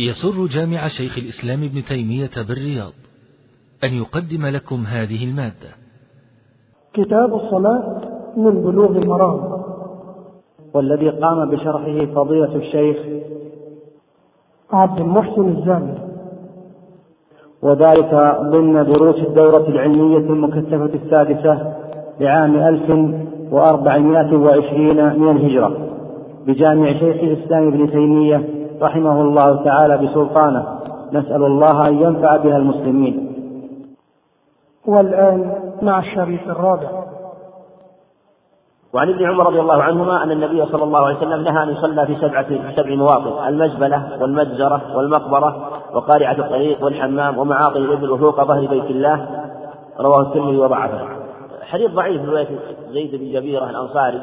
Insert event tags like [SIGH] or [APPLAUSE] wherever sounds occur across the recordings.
يسر جامع شيخ الإسلام ابن تيمية بالرياض أن يقدم لكم هذه المادة. كتاب الصلاة من بلوغ المرام. والذي قام بشرحه فضيلة الشيخ عبد المحسن الزامل وذلك ضمن دروس الدورة العلمية المكثفة السادسة لعام 1420 من الهجرة بجامع شيخ الإسلام ابن تيمية رحمه الله تعالى بسلطانه. نسأل الله أن ينفع بها المسلمين. والآن مع الشريط الرابع. وعن ابن عمر رضي الله عنهما أن النبي صلى الله عليه وسلم نهى أن يصلى في سبعة في سبع مواطن المزبلة والمجزرة والمقبرة وقارعة الطريق والحمام ومعاطي الإبل وفوق ظهر بيت الله. رواه الترمذي وضعفه. حديث ضعيف في رواية زيد بن جبيرة الأنصاري.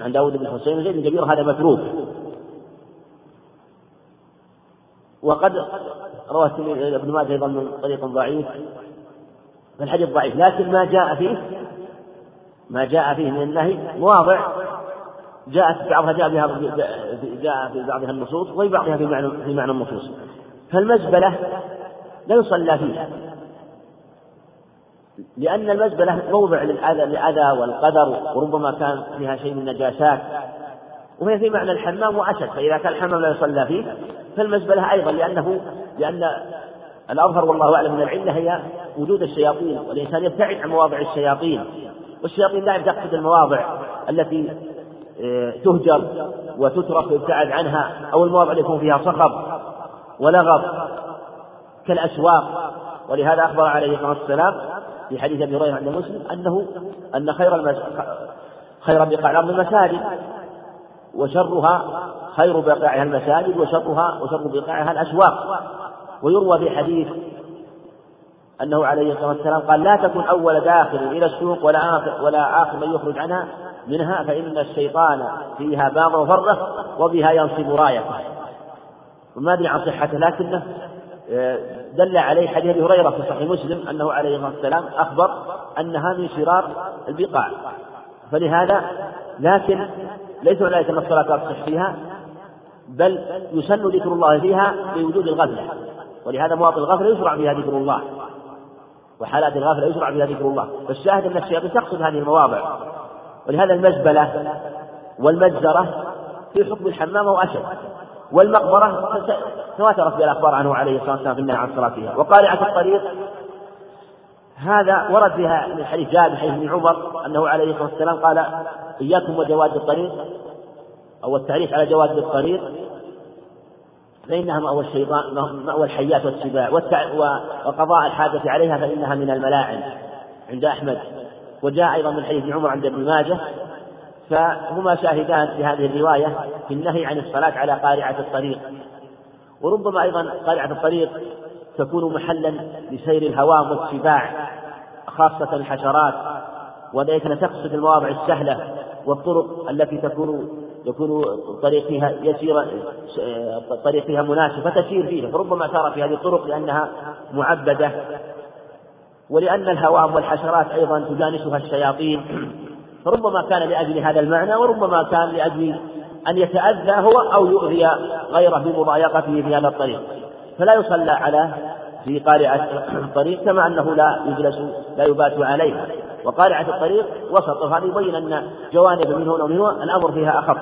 عن داود بن حسين زيد بن جبيرة هذا متروك. وقد روى ابن ماجه أيضا من طريق ضعيف فالحديث ضعيف لكن ما جاء فيه ما جاء فيه من النهي مواضع جاءت بعضها جاء بها جاء في بعضها النصوص وفي بعضها في معنى في معنى النصوص. فالمزبلة لا يصلى فيها لأن المزبلة موضع للأذى للأذى والقدر وربما كان فيها شيء من النجاسات وهي في معنى الحمام وأشد فإذا كان الحمام لا يصلى فيه فالمزبلة أيضا لأنه لأن الأظهر والله أعلم من العلة هي وجود الشياطين والإنسان يبتعد عن مواضع الشياطين والشياطين دائما تقصد المواضع التي آه، تهجر وتترك ويبتعد عنها أو المواضع اللي يكون فيها صخب ولغط كالأسواق ولهذا أخبر عليه الصلاة والسلام في حديث أبي هريرة عند مسلم أنه أن خير. خير بقاع الأرض المساجد وشرها خير بقاعها المساجد وشرها وشر بقاعها الأسواق ويروى في حديث أنه عليه الصلاة والسلام قال لا تكن أول داخل إلى السوق ولا آخر ولا آخر من يخرج عنها منها فإن الشيطان فيها باغ وفرة وبها ينصب رايته. وما أدري عن صحته لكنه آه، دل عليه حديث أبي هريرة في صحيح مسلم أنه عليه الصلاة والسلام أخبر أنها من شرار البقاع. فلهذا لكن ليس معنى أن الصلاة لا تصح فيها بل يسن ذكر الله فيها بوجود الغفلة. ولهذا مواطن الغفلة يشرع فيها ذكر الله. وحالات الغفلة يشرع فيها ذكر الله. فالشاهد أن الشياطين تقصد هذه المواضع. ولهذا المزبلة والمجزرة في حكم الحمام وأشد. والمقبرة تواترت بالأخبار عنه عليه الصلاة والسلام في النهي عن الصلاة فيها. وقارعة الطريق هذا ورد فيها من حديث جابر حديث ابن عمر أنه عليه الصلاة والسلام قال إياكم وجواز الطريق أو التعريف على جواز الطريق فإنها مأوى الشيطان مأوى الحيات والسباع وقضاء الحاجة عليها فإنها من الملاعن عند أحمد. وجاء أيضا من حديث عمر عند ابن ماجه. فهما شاهدان في هذه الرواية في النهي عن الصلاة على قارعة الطريق. وربما أيضا قارعة الطريق تكون محلا لسير الهوام والسباع خاصة الحشرات. وذلك تقصد المواضع السهلة والطرق التي تكون يكون الطريق فيها يسير الطريق فيها مناسب فتسير فيها فربما سار في هذه الطرق لأنها معبدة. ولأن الهوام والحشرات أيضا تجانسها الشياطين فربما كان لأجل هذا المعنى وربما كان لأجل أن يتأذى هو أو يؤذي غيره بمضايقته في هذا الطريق. فلا يصلى على في قارعة الطريق كما أنه لا يجلس لا يبات عليها. وقارعة الطريق وسط. هذا يبين أن جوانب من هنا ومن هنا الأمر فيها أخف.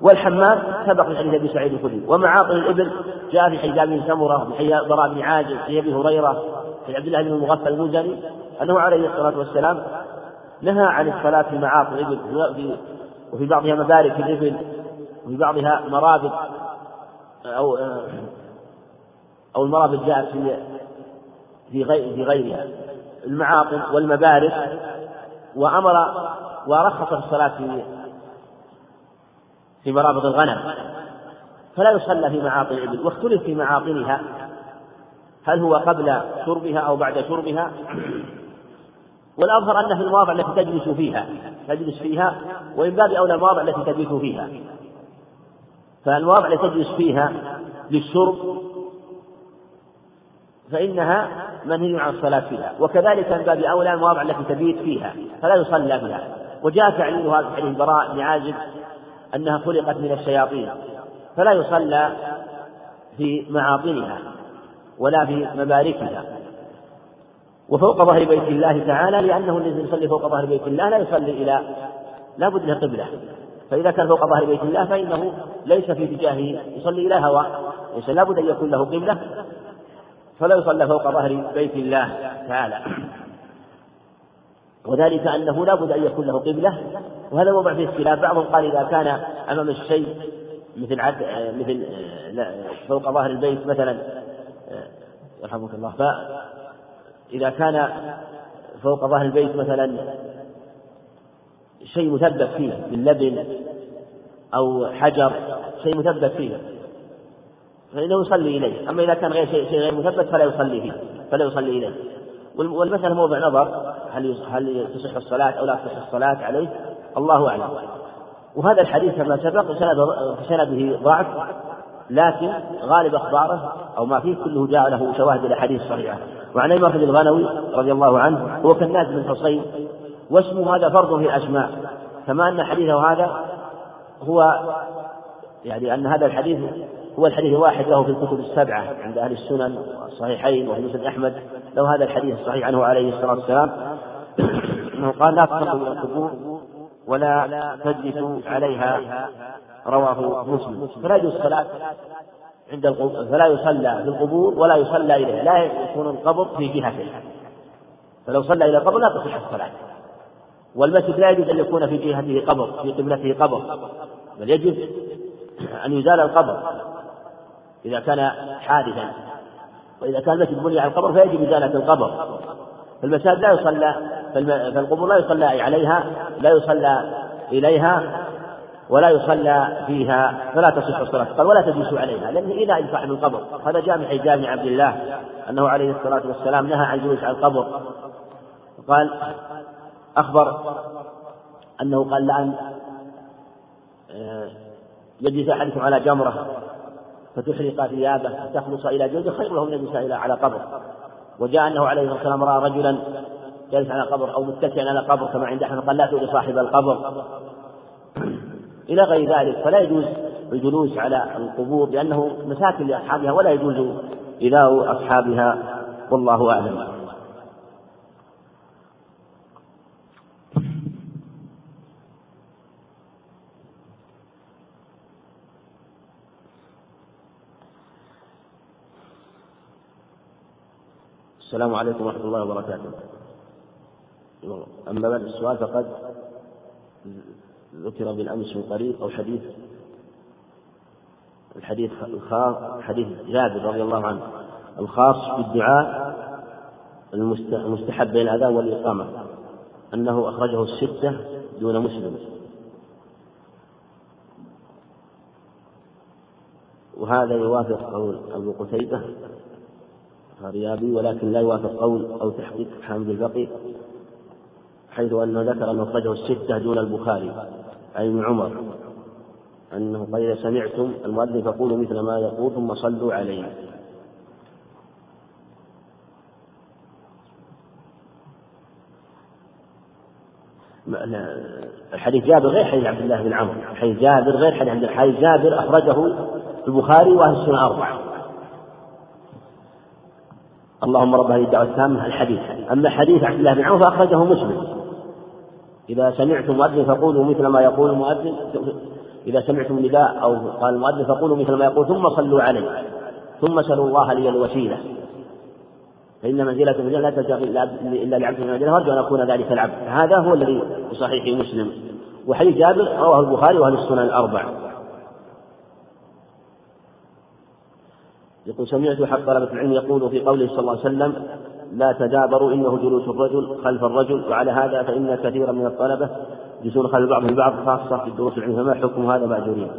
والحمام سبق في حديث أبي سعيد الخدري ومعاطن الإبل جاء في حجاب بن سمرة في ضراء بن عازب في أبي هريرة في عبد الله بن المغفل المزني أنه عليه الصلاة والسلام نهى عن الصلاة في معاطن الإبل وفي بعضها مبارك الإبل وفي بعضها مرابط أو أو المرابط جاءت في في غيرها. المعاطن والمبارك وأمر ورخص في الصلاة في في مرابط الغنم. فلا يصلى في معاطن الإبل. واختلف في معاطنها هل هو قبل شربها أو بعد شربها؟ والأظهر أنه في المواضع التي تجلس فيها تجلس فيها وإن باب أولى المواضع التي تجلس فيها. فالمواضع التي تجلس فيها للشرب فإنها منهي عن الصلاة فيها. وكذلك من باب أولى المواضع التي تبيت فيها فلا يصلى بها. وجاء تعليل هذا في حديث براء بن عازب أنها خلقت من الشياطين. فلا يصلى في معاطنها ولا في مباركها. وفوق ظهر بيت الله تعالى لأنه الذي يصلي فوق ظهر بيت الله لا يصلي إلى لا بد له قبلة فإذا كان فوق ظهر بيت الله فإنه ليس في اتجاهه يصلي إلى هواء ليس لابد أن يكون له قبلة. فلا يصلى فوق ظهر بيت الله تعالى. وذلك أنه لا بد أن يكون له قبلة وهذا موضع فيه اختلاف. بعضهم قال إذا كان أمام الشيء مثل عد مثل فوق ظهر البيت مثلا يرحمك الله. فإذا كان فوق ظهر البيت مثلا شيء مثبت فيه من لبن أو حجر شيء مثبت فيه. فإنه يصلي إليه. أما إذا كان غير شيء, شيء غير مثبت فلا يصلي فيه. فلا يصلي إليه. والمسألة موضع نظر. هل هل تصح الصلاة أو لا تصح الصلاة عليه؟ الله أعلم. وهذا الحديث كما سبق سنده ضعف لكن غالب أخباره أو ما فيه كله جاء له شواهد الأحاديث الصحيحة وعن أبي بكر الغنوي رضي الله عنه هو كالناس بن حصين واسمه هذا فرض في الأسماء كما أن حديثه هذا هو يعني أن هذا الحديث هو الحديث الواحد له في الكتب السبعة عند أهل السنن والصحيحين وفي مسند أحمد له هذا الحديث الصحيح عنه عليه الصلاة والسلام. أنه [CLEARS THROAT] قال لا تقربوا من القبور ولا تجلسوا عليها. رواه مسلم. فلا يجوز الصلاة عند القبور فلا يصلى في القبور ولا يصلى إليه لا يكون القبر في جهته فلو صلى إلى القبر لا تصح الصلاة. والمسجد لا يجوز أن يكون في جهته قبر في قبلته قبر بل يجب أن يزال القبر. إذا كان حادثا. وإذا كان المسجد بني على القبر فيجب إزالة القبر. فالمساجد لا يصلى فالقبور لا يصلى عليها لا يصلى إليها ولا يصلى فيها فلا تصح الصلاة. قال ولا تجلسوا عليها لأن إذا ينفع من القبر. هذا جاء من حجاب عبد الله أنه عليه الصلاة والسلام نهى عن الجلوس على القبر. قال أخبر أنه قال لأن آه، يجلس أحدكم على جمرة. فتحرق ثيابه فتخلص إلى جلده خير له من إلى على قبر وجاء أنه عليه الصلاة والسلام رأى رجلا جالس على قبر أو متكئا على قبر كما عند أحمد قال لا تؤذي صاحب القبر. [CLEARS THROAT] إلى غير ذلك فلا يجوز الجلوس على القبور لأنه مساكن لأصحابها ولا يجوز إيذاء أصحابها والله أعلم. السلام عليكم ورحمة الله وبركاته. أما بعد السؤال فقد ذكر بالأمس من قريب أو حديث الحديث الخاص حديث جابر رضي الله عنه الخاص بالدعاء المستحب بين الأذان والإقامة أنه أخرجه الستة دون مسلم. وهذا يوافق قول أبو قتيبة الرياضي ولكن لا يوافق قول أو تحقيق حامد البقي حيث أنه ذكر أنه أخرجه الستة دون البخاري أي ابن عمر أنه قال سمعتم المؤذن فقولوا مثل ما يقول ثم صلوا عليه. الحديث جابر غير حديث عبد الله بن عمرو حديث جابر غير حديث عبد حديث جابر أخرجه البخاري وأهل السنة أربعة. اللهم رب هذه الدعوة التامة الحديث. أما حديث عبد الله بن عمرو فأخرجه مسلم. إذا سمعتم مؤذن فقولوا مثل ما يقول المؤذن إذا سمعتم نداء أو قال المؤذن فقولوا مثل ما يقول ثم صلوا عليه. ثم سلوا الله لي الوسيلة. فإن منزلة في لا تلتقي إلا لعبد من أجله أرجو أن أكون ذلك العبد. هذا هو الذي في صحيح مسلم. وحديث جابر رواه البخاري وأهل السنن الأربع. يقول سمعت حق طلبة العلم يقول في قوله صلى الله عليه وسلم لا تدابروا إنه جلوس الرجل خلف الرجل. وعلى هذا فإن كثيرا من الطلبة يجلسون خلف بعضهم البعض خاصة في الدروس العلم فما حكم هذا مأجورين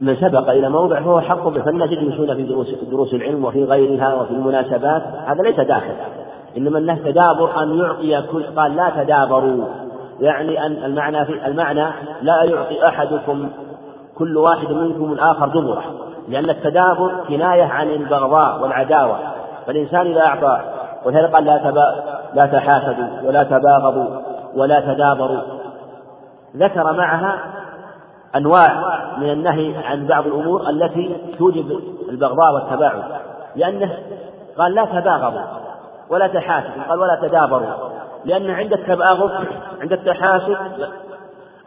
من سبق إلى موضع فهو حق فالناس يجلسون في دروس دروس العلم وفي غيرها وفي المناسبات؟ هذا ليس داخل. إنما الناس تدابر أن يعطي كل قال لا تدابروا. يعني أن المعنى في المعنى لا يعطي أحدكم كل واحد منكم الآخر دبره لأن التدابر كناية عن البغضاء والعداوة. فالإنسان إذا أعطى ولهذا قال لا تبا لا تحاسدوا ولا تباغضوا ولا تدابروا. ذكر معها أنواع من النهي عن بعض الأمور التي توجب البغضاء والتباعد. لأنه قال لا تباغضوا ولا تحاسدوا قال ولا تدابروا. لأن عند التباغض عند التحاسد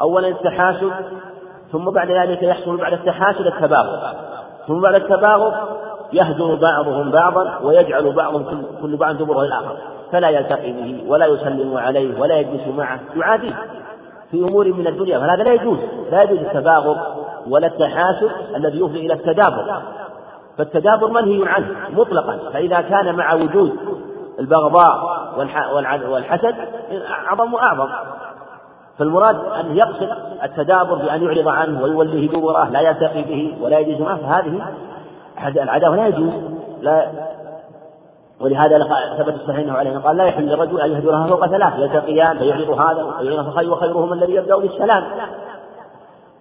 أولا التحاسد ثم بعد ذلك يحصل بعد التحاسد التباغض ثم بعد التباغض يهجر بعضهم بعضا ويجعل بعضهم كل بعض دبره الآخر. فلا يلتقي به ولا يسلم عليه ولا يجلس معه. يعاديه في أمور من الدنيا فهذا لا يجوز. لا يجوز التباغض ولا التحاسد الذي يفضي إلى التدابر. فالتدابر منهي عنه مطلقا. فإذا كان مع وجود البغضاء والحسد أعظم وأعظم. فالمراد أن يقصد التدابر بأن يعرض عنه ويوليه دبره لا يلتقي به ولا يجوز معه فهذه العداوة لا يجوز. لا. ولهذا ثبت الصحيح انه عليه قال لا يحل للرجل أن يهجرها فوق ثلاث يلتقيان فيعرض هذا ويعرض فخير وخيرهم الذي يبدأ بالسلام.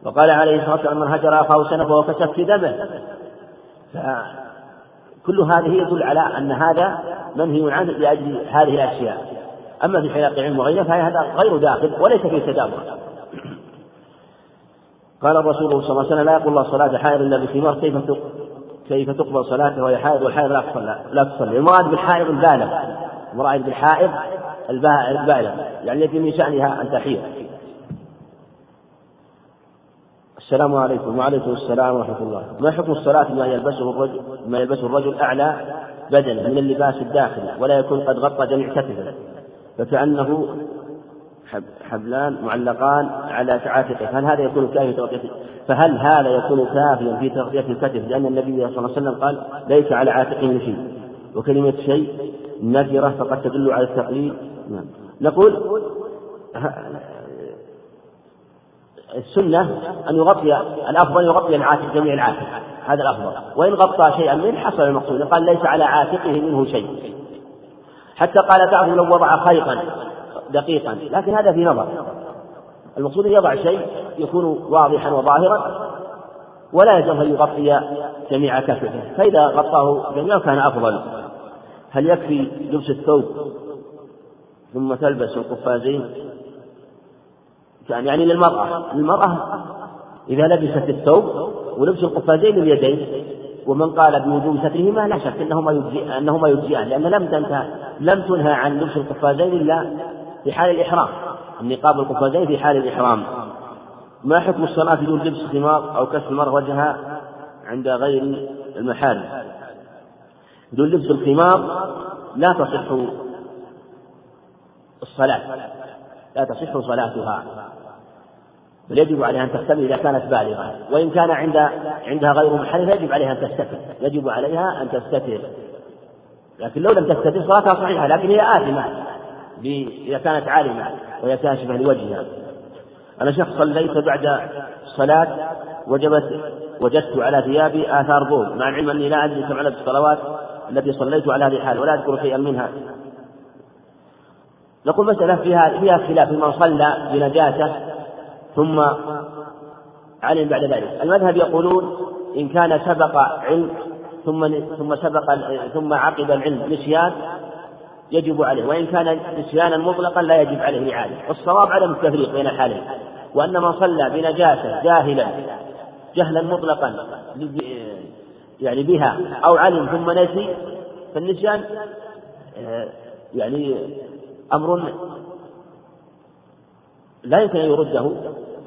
وقال عليه الصلاة والسلام من هجر أخاه سنه فهو كسفك دمه. فكل هذه يدل على أن هذا منهي عنه لأجل هذه الأشياء. أما في حلاق علم وغيره فهذا غير داخل وليس فيه تدابر. قال الرسول صلى الله عليه وسلم لا يقول الله صلاة حائر إلا بخمار كيف كيف تقبل صلاته وهي حائض والحائض لا تصلى لا تصلي؟ المراد بالحائض البالغ. المراد بالحائض البالغ. يعني التي من شأنها أن تحيض. السلام عليكم. وعليكم السلام ورحمة الله. ما حكم الصلاة بما يلبسه الرجل ما يلبسه الرجل أعلى بدنه من اللباس الداخلي ولا يكون قد غطى جميع كتفه؟ فكأنه حبلان معلقان على عاتقه. هل هذا يكون كافيا تغطية فهل هذا يكون كافيا في تغطية الكتف؟ لأن النبي صلى الله عليه وسلم قال ليس على عاتقه شيء. وكلمة شيء نكرة فقد تدل على التقليد نعم. نقول السنة أن يغطي الأفضل يغطي العاتق جميع العاتق. هذا الأفضل. وإن غطى شيئا منه حصل المقصود. قال ليس على عاتقه منه شيء. حتى قال بعضهم لو وضع خيطا دقيقا. لكن هذا في نظر. المقصود أن يضع شيء يكون واضحا وظاهرا ولا يلزم أن يغطي جميع كفه. فإذا غطاه جميعا كان أفضل. هل يكفي لبس الثوب ثم تلبس القفازين؟ يعني للمرأة. المرأة إذا لبست الثوب ولبس القفازين لليدين ومن قال بوجوب سترهما لا شك أنهما يجزئ أنهما يجزئان لأن لم تنتهى لم تنهى عن لبس القفازين إلا في حال الإحرام. النقاب القفازين في حال الإحرام. ما حكم الصلاة بدون لبس خمار أو كشف المرأة وجهها عند غير المحارم؟ بدون لبس الخمار لا تصح الصلاة. لا تصح صلاتها. بل يجب عليها أن تختمر إذا كانت بالغة. وإن كان عند عندها غير محرم يجب عليها أن تستتر. يجب عليها أن تستتر. لكن لو لم تستتر صلاتها صحيحة لكن هي آثمة. إذا كانت عالمة وهي كاشفة لوجهها. أنا شخص صليت بعد الصلاة وجبت وجدت على ثيابي آثار بول مع العلم أني لا أدري كم عدد الصلوات التي صليت على هذه الحال ولا أذكر شيئا منها. نقول مسألة فيها فيها خلاف. من صلى بنجاسة ثم علم بعد ذلك. المذهب يقولون إن كان سبق علم ثم ثم سبق ثم عقب العلم نسيان يجب عليه وإن كان نسيانا مطلقا لا يجب عليه الإعادة والصواب عدم التفريق بين الحالين وأن من صلى بنجاسة جاهلا جهلا مطلقا يعني بها أو علم ثم نسي فالنسيان آه، يعني أمر لا يمكن أن يرده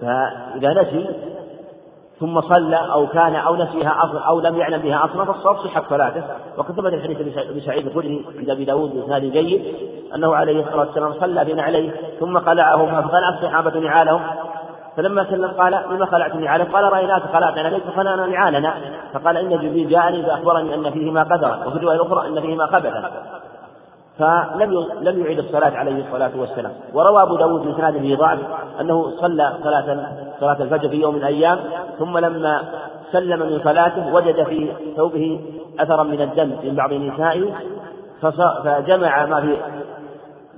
فإذا نسي ثم صلى أو كان أو نسيها أصلا أو لم يعلم بها أصلا فالصواب صحة صلاته. وقد ثبت الحديث أبي سعيد الخدري عند أبي داود بإسناد جيد أنه عليه الصلاة والسلام صلى بين عليه ثم خلعهما فخلع الصحابة نعالهم. فلما سلم قال لما خلعت نعالك؟ قال رأيناك خلعت عليك فخلعنا نعالنا. فقال إن جبريل جاءني فأخبرني أن فيهما قدرا وفي الرواية الأخرى أن فيهما خبثا. فلم لم يعيد الصلاة عليه الصلاة والسلام. وروى أبو داود بإسناد به ضعف أنه صلى صلاة صلاة الفجر في يوم من الأيام ثم لما سلم من صلاته وجد في ثوبه أثرا من الدم من بعض نسائه فجمع ما في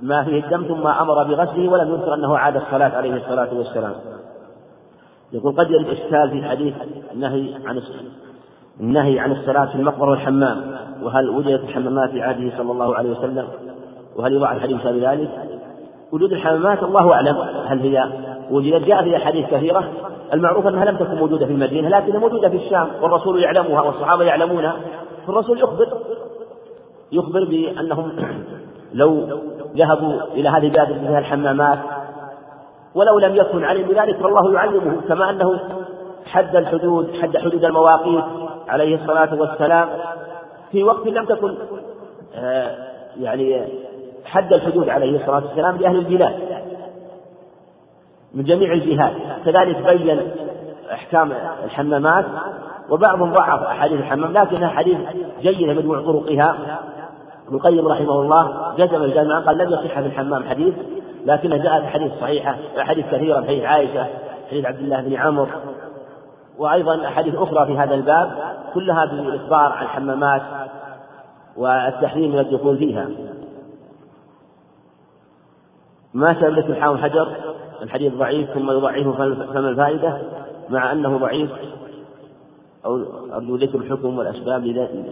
ما فيه الدم ثم أمر بغسله ولم يذكر أنه عاد الصلاة عليه الصلاة والسلام. يقول قد يرد إشكال في حديث النهي عن النهي عن الصلاة في المقبرة والحمام وهل وجدت الحمامات في عهده صلى الله عليه وسلم؟ وهل يضع الحديث بذلك وجود الحمامات الله أعلم هل هي وجدت جاء في أحاديث كثيرة المعروف أنها لم تكن موجودة في المدينة لكنها موجودة في الشام والرسول يعلمها والصحابة يعلمونها. فالرسول يخبر يخبر بأنهم [CLEARS THROAT] لو ذهبوا إلى هذه البلاد فيها الحمامات ولو لم يكن علم بذلك فالله يعلمه كما أنه حد الحدود حد حدود المواقيت عليه الصلاة والسلام. في وقت لم تكن آه، يعني حد الحدود عليه الصلاة والسلام لأهل البلاد من جميع الجهات. كذلك بين أحكام الحمامات وبعضهم ضعف أحاديث الحمام لكنها حديث جيدة مجموع طرقها. ابن القيم رحمه الله جزم الجامع قال لم يصح في الحمام حديث لكنها جاءت حديث صحيحة أحاديث كثيرة حديث عائشة حديث عبد الله بن عمرو وأيضا أحاديث أخرى في هذا الباب كلها بالإخبار عن الحمامات والتحريم من الدخول فيها. ما سبب الحام حجر الحديث ضعيف ثم يضعفه فما الفائدة؟ مع أنه ضعيف أو أرجو ذكر الحكم والأسباب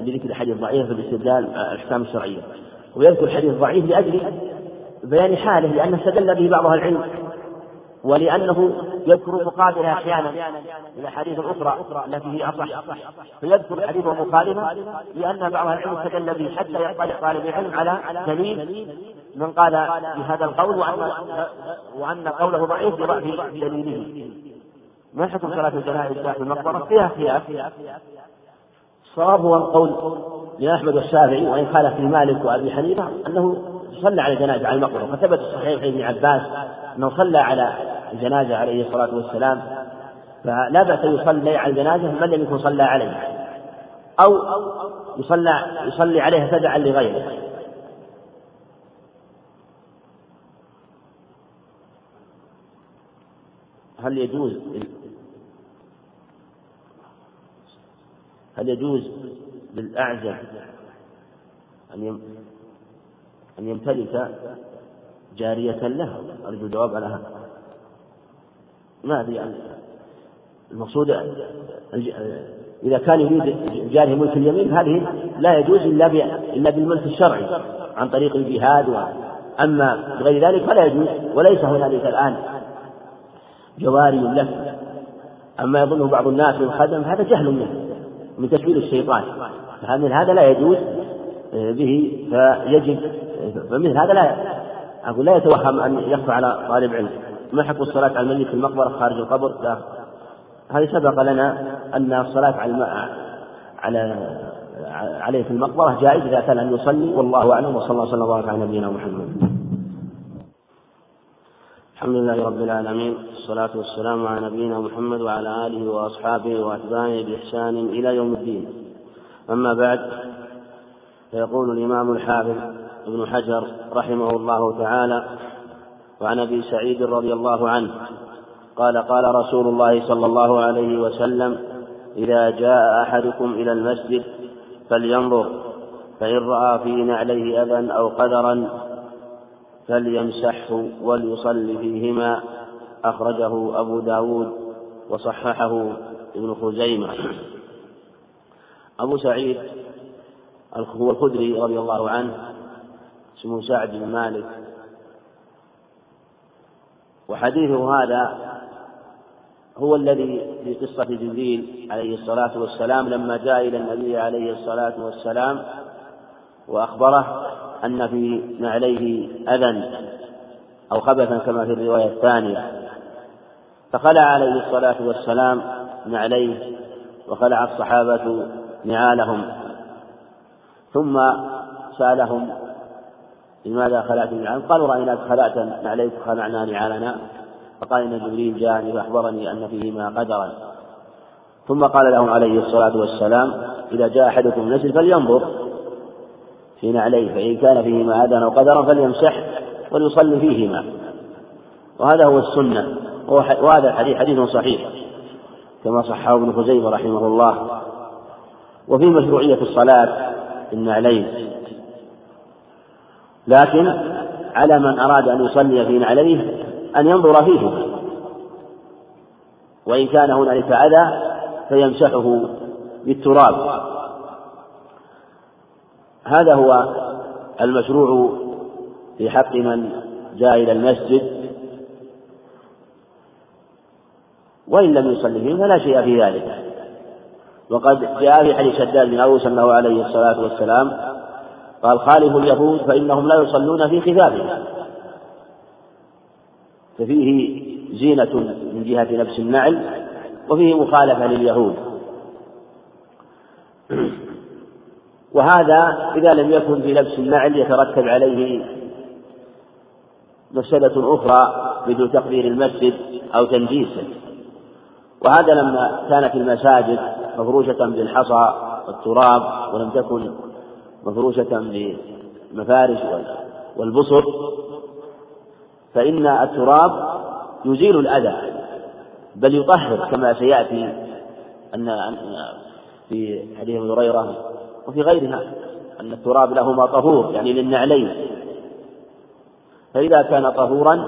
لذكر الحديث ضعيف في الاستدلال الأحكام الشرعية. ويذكر الحديث ضعيف لأجل بيان حاله لأنه استدل به بعض العلم. ولأنه يذكر مقابلها أحيانا الأحاديث الأخرى التي هي أصح. فيذكر الحديث المخالفة لأن بعض العلم استدل به حتى يطلع طالب العلم على دليل من قال بهذا القول وأن وأن قوله ضعيف لضعف دليله. ما حكم صلاة الجنائز في المقبرة؟ فيها خلاف. الصواب هو القول لأحمد والشافعي وإن خالف مالك وأبي حنيفة أنه صلى على الجنائز على المقبرة. فثبت الصحيح في ابن عباس أنه صلى على الجنازة عليه الصلاة والسلام فلا بأس يصلي على الجنازة من لم يكن صلى عليه. أو يصلى يصلي عليها تبعا لغيره. هل يجوز هل يجوز للأعزب أن أن يمتلك جارية له. أرجو الجواب على هذا. ما أدري المقصود. إذا كان يريد جاره ملك اليمين هذه لا يجوز إلا إلا بالملك الشرعي عن طريق الجهاد و أما بغير ذلك فلا يجوز وليس هنالك الآن جواري له. أما يظنه بعض الناس من خدم هذا جهل منه من تشوير الشيطان. فمثل هذا لا يجوز. به فيجب فمثل هذا لا أقول لا يتوهم أن يخفى على طالب علم. ما حكم الصلاة على الميت في المقبرة خارج القبر؟ لا. هذه سبق لنا أن الصلاة على على عليه في المقبرة جائز إذا كان أن يصلي. والله أعلم. وصلى الله وسلم وبارك على نبينا محمد. الحمد لله رب العالمين. والصلاة والسلام على نبينا محمد وعلى آله وأصحابه وأتباعه بإحسان إلى يوم الدين. أما بعد فيقول الإمام الحافظ ابن حجر رحمه الله تعالى وعن أبي سعيد رضي الله عنه قال قال رسول الله صلى الله عليه وسلم إذا جاء أحدكم إلى المسجد فلينظر فإن رأى في نعليه أذى أو قدرا فليمسحه وليصلي فيهما أخرجه أبو داود وصححه ابن خزيمة. أبو سعيد هو الخدري رضي الله عنه اسمه سعد بن مالك. وحديثه هذا هو الذي في قصة جبريل عليه الصلاة والسلام لما جاء إلى النبي عليه الصلاة والسلام وأخبره أن في نعليه أذى أو خبثا كما في الرواية الثانية. فخلع عليه الصلاة والسلام نعليه وخلع الصحابة نعالهم. ثم سألهم لماذا خلعت نعالهم؟ قالوا رأيناك خلعت نعليك خلعنا نعالنا فقال إن جبريل جاءني فأخبرني أن فيهما قدرا. ثم قال لهم عليه الصلاة والسلام إذا جاء أحدكم المسجد فلينظر في نعليه فإن كان فيهما أذى أو قدرا فليمسح وليصلي فيهما. وهذا هو السنة. وهذا الحديث حديث صحيح كما صححه ابن خزيمة رحمه الله. وفي مشروعية الصلاة النعلين لكن على من أراد أن يصلي في عليه أن ينظر فيه وإن كان هنالك أذى فيمسحه بالتراب. هذا هو المشروع في حق من جاء إلى المسجد. وإن لم يصلي فيهم فلا شيء في ذلك. وقد جاء في حديث شداد بن أوس أنه عليه الصلاة والسلام قال خالفوا اليهود فإنهم لا يصلون في خفافهم. ففيه زينة من جهة نفس النعل وفيه مخالفة لليهود. وهذا إذا لم يكن في لبس النعل يترتب عليه مفسدة أخرى مثل تقدير المسجد أو تنجيسه وهذا لما كانت المساجد مفروشة بالحصى والتراب ولم تكن مفروشة بالمفارش والبسط فإن التراب يزيل الأذى بل يطهر كما سيأتي أن في حديث أبي هريرة وفي غيرها أن التراب لهما طهور يعني للنعلين فإذا كان طهورا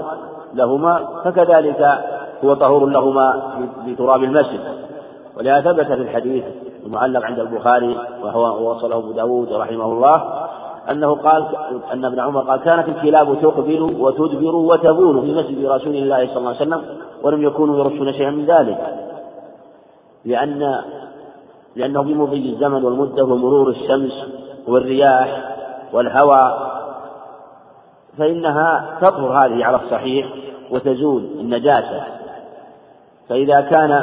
لهما فكذلك هو طهور لهما بتراب المسجد. ولهذا ثبت في الحديث المعلق عند البخاري وهو وصله أبو داود رحمه الله أنه قال أن ابن عمر قال كانت الكلاب تقبل وتدبر وتبول في مسجد رسول الله صلى الله عليه وسلم ولم يكونوا يرشون شيئا من ذلك. لأن لأنه بمضي الزمن والمدة ومرور الشمس والرياح والهواء فإنها تطهر هذه على الصحيح وتزول النجاسة. فإذا كان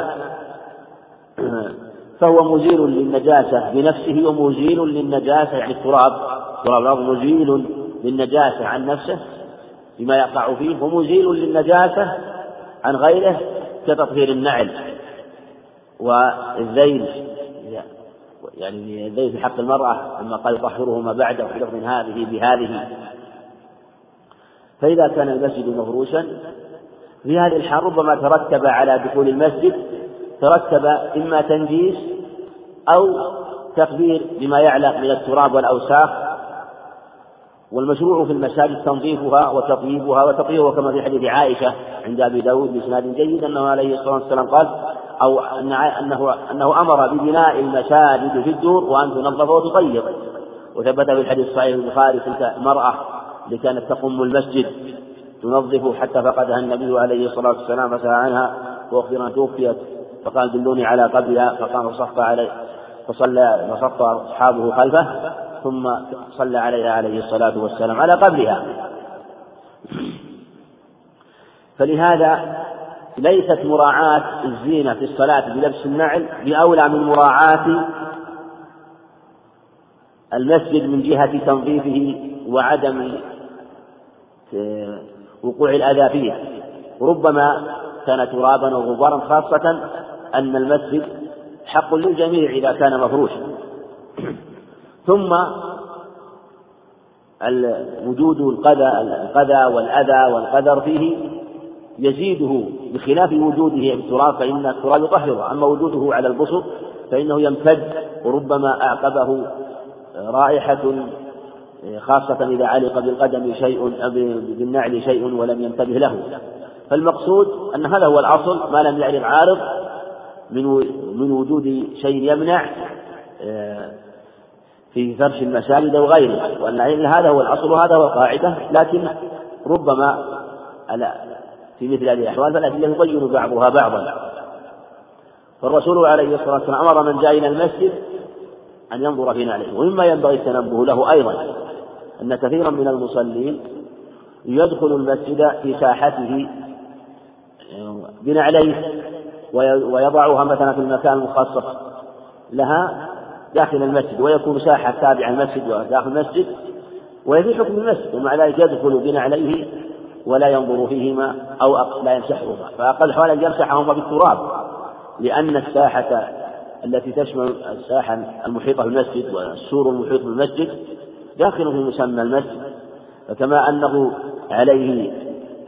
[CLEARS THROAT] فهو مزيل للنجاسة بنفسه ومزيل للنجاسة يعني التراب تراب الأرض مزيل للنجاسة عن نفسه بما يقع فيه ومزيل للنجاسة عن غيره كتطهير النعل والذيل يعني الذيل في حق المرأة لما قال يطهره ما بعده في لفظ هذه بهذه. فإذا كان المسجد مفروشا في هذه الحال ربما ترتب على دخول المسجد ترتب إما تنجيس أو تقدير بما يعلق من التراب والأوساخ والمشروع في المساجد تنظيفها وتطييبها وتطهيرها كما في حديث عائشة عند أبي داود بإسناد جيد أنه عليه الصلاة والسلام قال أو أن أنه أنه أمر ببناء المساجد في الدور وأن تنظف وتطيب. وثبت في الحديث الصحيح البخاري تلك المرأة اللي كانت تقوم المسجد تنظف حتى فقدها النبي عليه الصلاة والسلام فسأل عنها وأخبر أن توفيت. فقال دلوني على قبرها فقام فصف عليه فصلى فصف أصحابه خلفه ثم صلى عليها عليه الصلاة والسلام على قبرها. فلهذا ليست مراعاة الزينة في الصلاة بلبس النعل بأولى من مراعاة المسجد من جهة تنظيفه وعدم وقوع الأذى فيه وربما كان ترابا وغبارا خاصة أن المسجد حق للجميع إذا كان مفروشا. ثم وجود القذى القذى والأذى والقدر فيه يزيده بخلاف وجوده بالتراب فإن التراب يطهره. أما وجوده على البسط فإنه يمتد وربما أعقبه رائحة خاصة إذا علق بالقدم شيء بالنعل شيء ولم ينتبه له. فالمقصود أن هذا هو الأصل ما لم يعرض عارض من من وجود شيء يمنع آه، في فرش المساجد أو غيره وأن هذا هو الأصل وهذا هو القاعدة لكن ربما في مثل هذه الأحوال فالأدلة يبين بعضها بعضا. فالرسول عليه الصلاة والسلام أمر من جاء إلى المسجد أن ينظر في نعله ومما ينبغي التنبه له أيضا أن كثيرا من المصلين يدخل المسجد في ساحته بنعليه. ويضعها مثلا في المكان المخصص لها داخل المسجد ويكون ساحة تابعة المسجد وداخل المسجد ويفي حكم المسجد ومع ذلك يدخل بنعليه ولا ينظر فيهما أو لا يمسحهما. فأقل حال أن يمسحهما بالتراب لأن الساحة التي تشمل الساحة المحيطة بالمسجد والسور المحيط بالمسجد داخل في مسمى المسجد. فكما أنه عليه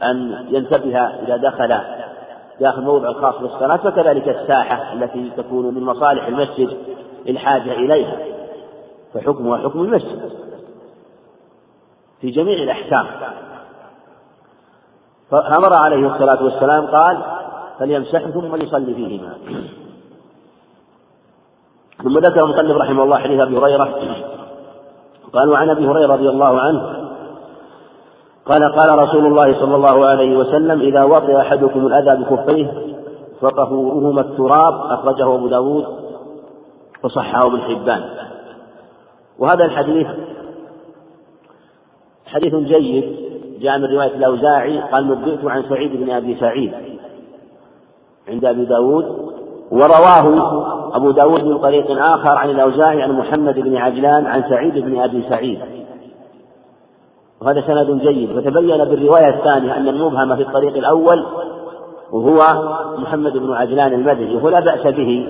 أن ينتبه إذا دخل داخل موضع خاص بالصلاة فكذلك الساحة التي تكون من مصالح المسجد الحاجة إليها. فحكمها حكم المسجد في جميع الأحكام. فأمر عليه الصلاة والسلام قال فليمسح ثم يصلي فيهما. ثم ذكر المصنف رحمه الله حديث أبي هريرة قال وعن أبي هريرة رضي الله عنه قال قال رسول الله صلى الله عليه وسلم إذا وطئ أحدكم الأذى بكفيه فطهورهما التراب أخرجه أبو داود وصححه ابن حبان. وهذا الحديث حديث جيد جاء من رواية الأوزاعي قال نبئت عن سعيد بن أبي سعيد عند أبي داود ورواه أبو داود من طريق آخر عن الأوزاعي عن محمد بن عجلان عن سعيد بن أبي سعيد. وهذا سند جيد وتبين بالرواية الثانية أن المبهم في الطريق الأول وهو محمد بن عجلان المدني وهو لا بأس به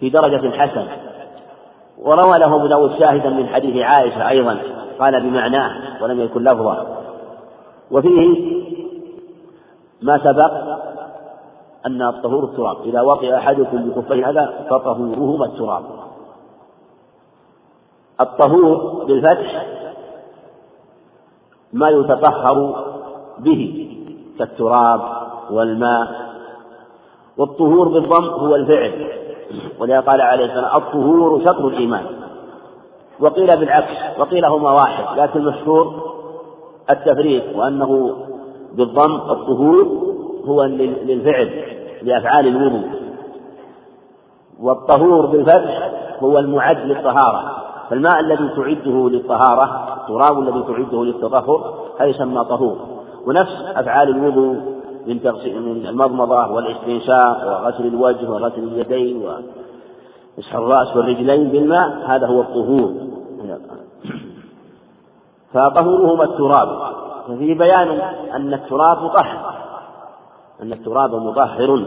في درجة حسن وروى له ابو داود شاهدا من حديث عائشة أيضا قال بمعناه ولم يكن لفظا. وفيه ما سبق أن الطهور التراب إذا وطئ أحدكم بكفيه هذا فطهورهما التراب. الطهور بالفتح ما يتطهر به كالتراب والماء والطهور بالضم هو الفعل. ولذا قال عليه السلام الطهور شطر الإيمان. وقيل بالعكس وقيل هما واحد لكن المشهور التفريق وأنه بالضم الطهور هو للفعل لأفعال الوضوء. والطهور بالفتح هو المعد للطهارة. فالماء الذي تعده للطهارة التراب الذي تعده للتطهر هذا يسمى طهور. ونفس أفعال الوضوء من من المضمضة والاستنشاق وغسل الوجه وغسل اليدين ومسح الرأس والرجلين بالماء هذا هو الطهور. [CLEARS THROAT] فطهورهما التراب. ففيه بيان أن التراب مطهر أن التراب مطهر.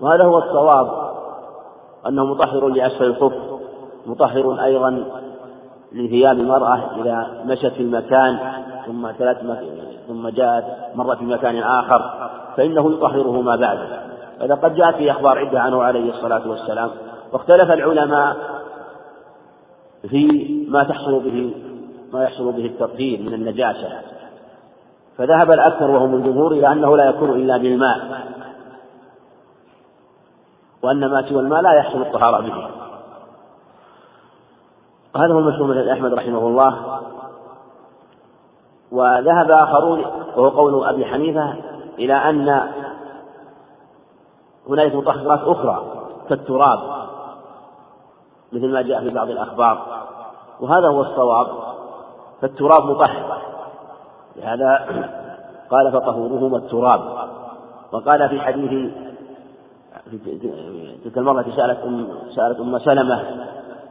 وهذا هو الصواب أنه مطهر لأسفل الخف مطهر أيضا لثياب المرأة إذا مشت في المكان ثم ثلاث ثم جاءت مرة في مكان آخر فإنه يطهره ما بعده. هذا قد جاءت في أخبار عدة عنه عليه الصلاة والسلام واختلف العلماء في ما تحصل به ما يحصل به التطهير من النجاسة. فذهب الأكثر وهم الجمهور إلى أنه لا يكون إلا بالماء وأن ما سوى الماء لا يحصل الطهارة به. وهذا هو المشهور من أحمد رحمه الله. وذهب آخرون وهو قول أبي حنيفة إلى أن هناك مطهرات أخرى كالتراب مثل ما جاء في بعض الأخبار. وهذا هو الصواب فالتراب مطهر. لهذا قال فطهورهما التراب. وقال في حديث تلك المرة سألت أم سألت أم سلمة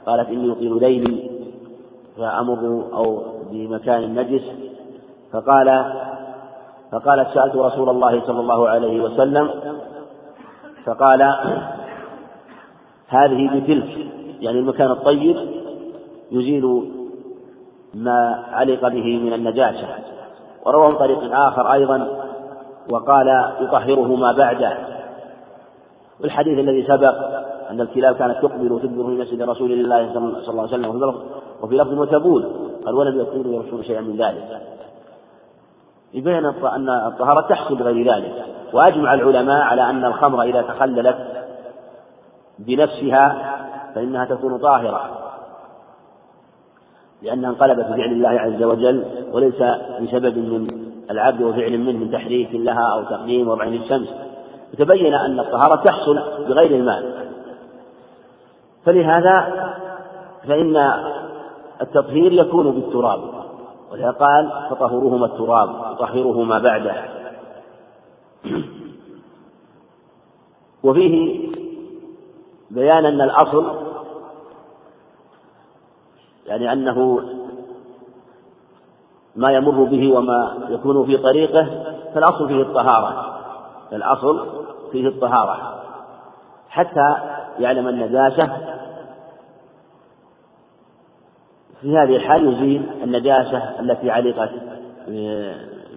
قالت إني أطيل ليلي فأمر أو بمكان نجس فقال فقالت سألت رسول الله صلى الله عليه وسلم فقال هذه بتلك يعني المكان الطيب يزيل ما علق به من النجاسة. وروى من طريق آخر أيضا وقال يطهره ما بعده. والحديث الذي سبق أن الكلاب كانت تقبل وتدبر في مسجد رسول الله صلى الله عليه وسلم وفي لفظ وتبول قال ولم يكونوا يرسلون شيئا من ذلك. يبين أن الطهارة تحصل بغير ذلك وأجمع العلماء على أن الخمر إذا تخللت بنفسها فإنها تكون طاهرة لأنها انقلبت بفعل الله عز وجل وليس بسبب من العبد وفعل منه من تحريك لها أو تقديم وضع للشمس وتبين أن الطهارة تحصل بغير الماء فلهذا فإن التطهير يكون بالتراب. ولهذا قال فطهرهما التراب يطهره ما بعده. [CLEARS THROAT] وفيه بيان أن الأصل يعني أنه ما يمر به وما يكون في طريقه فالأصل فيه الطهارة. الأصل فيه الطهارة. حتى يعلم النجاسة في هذه الحال يزيل النجاسة التي علقت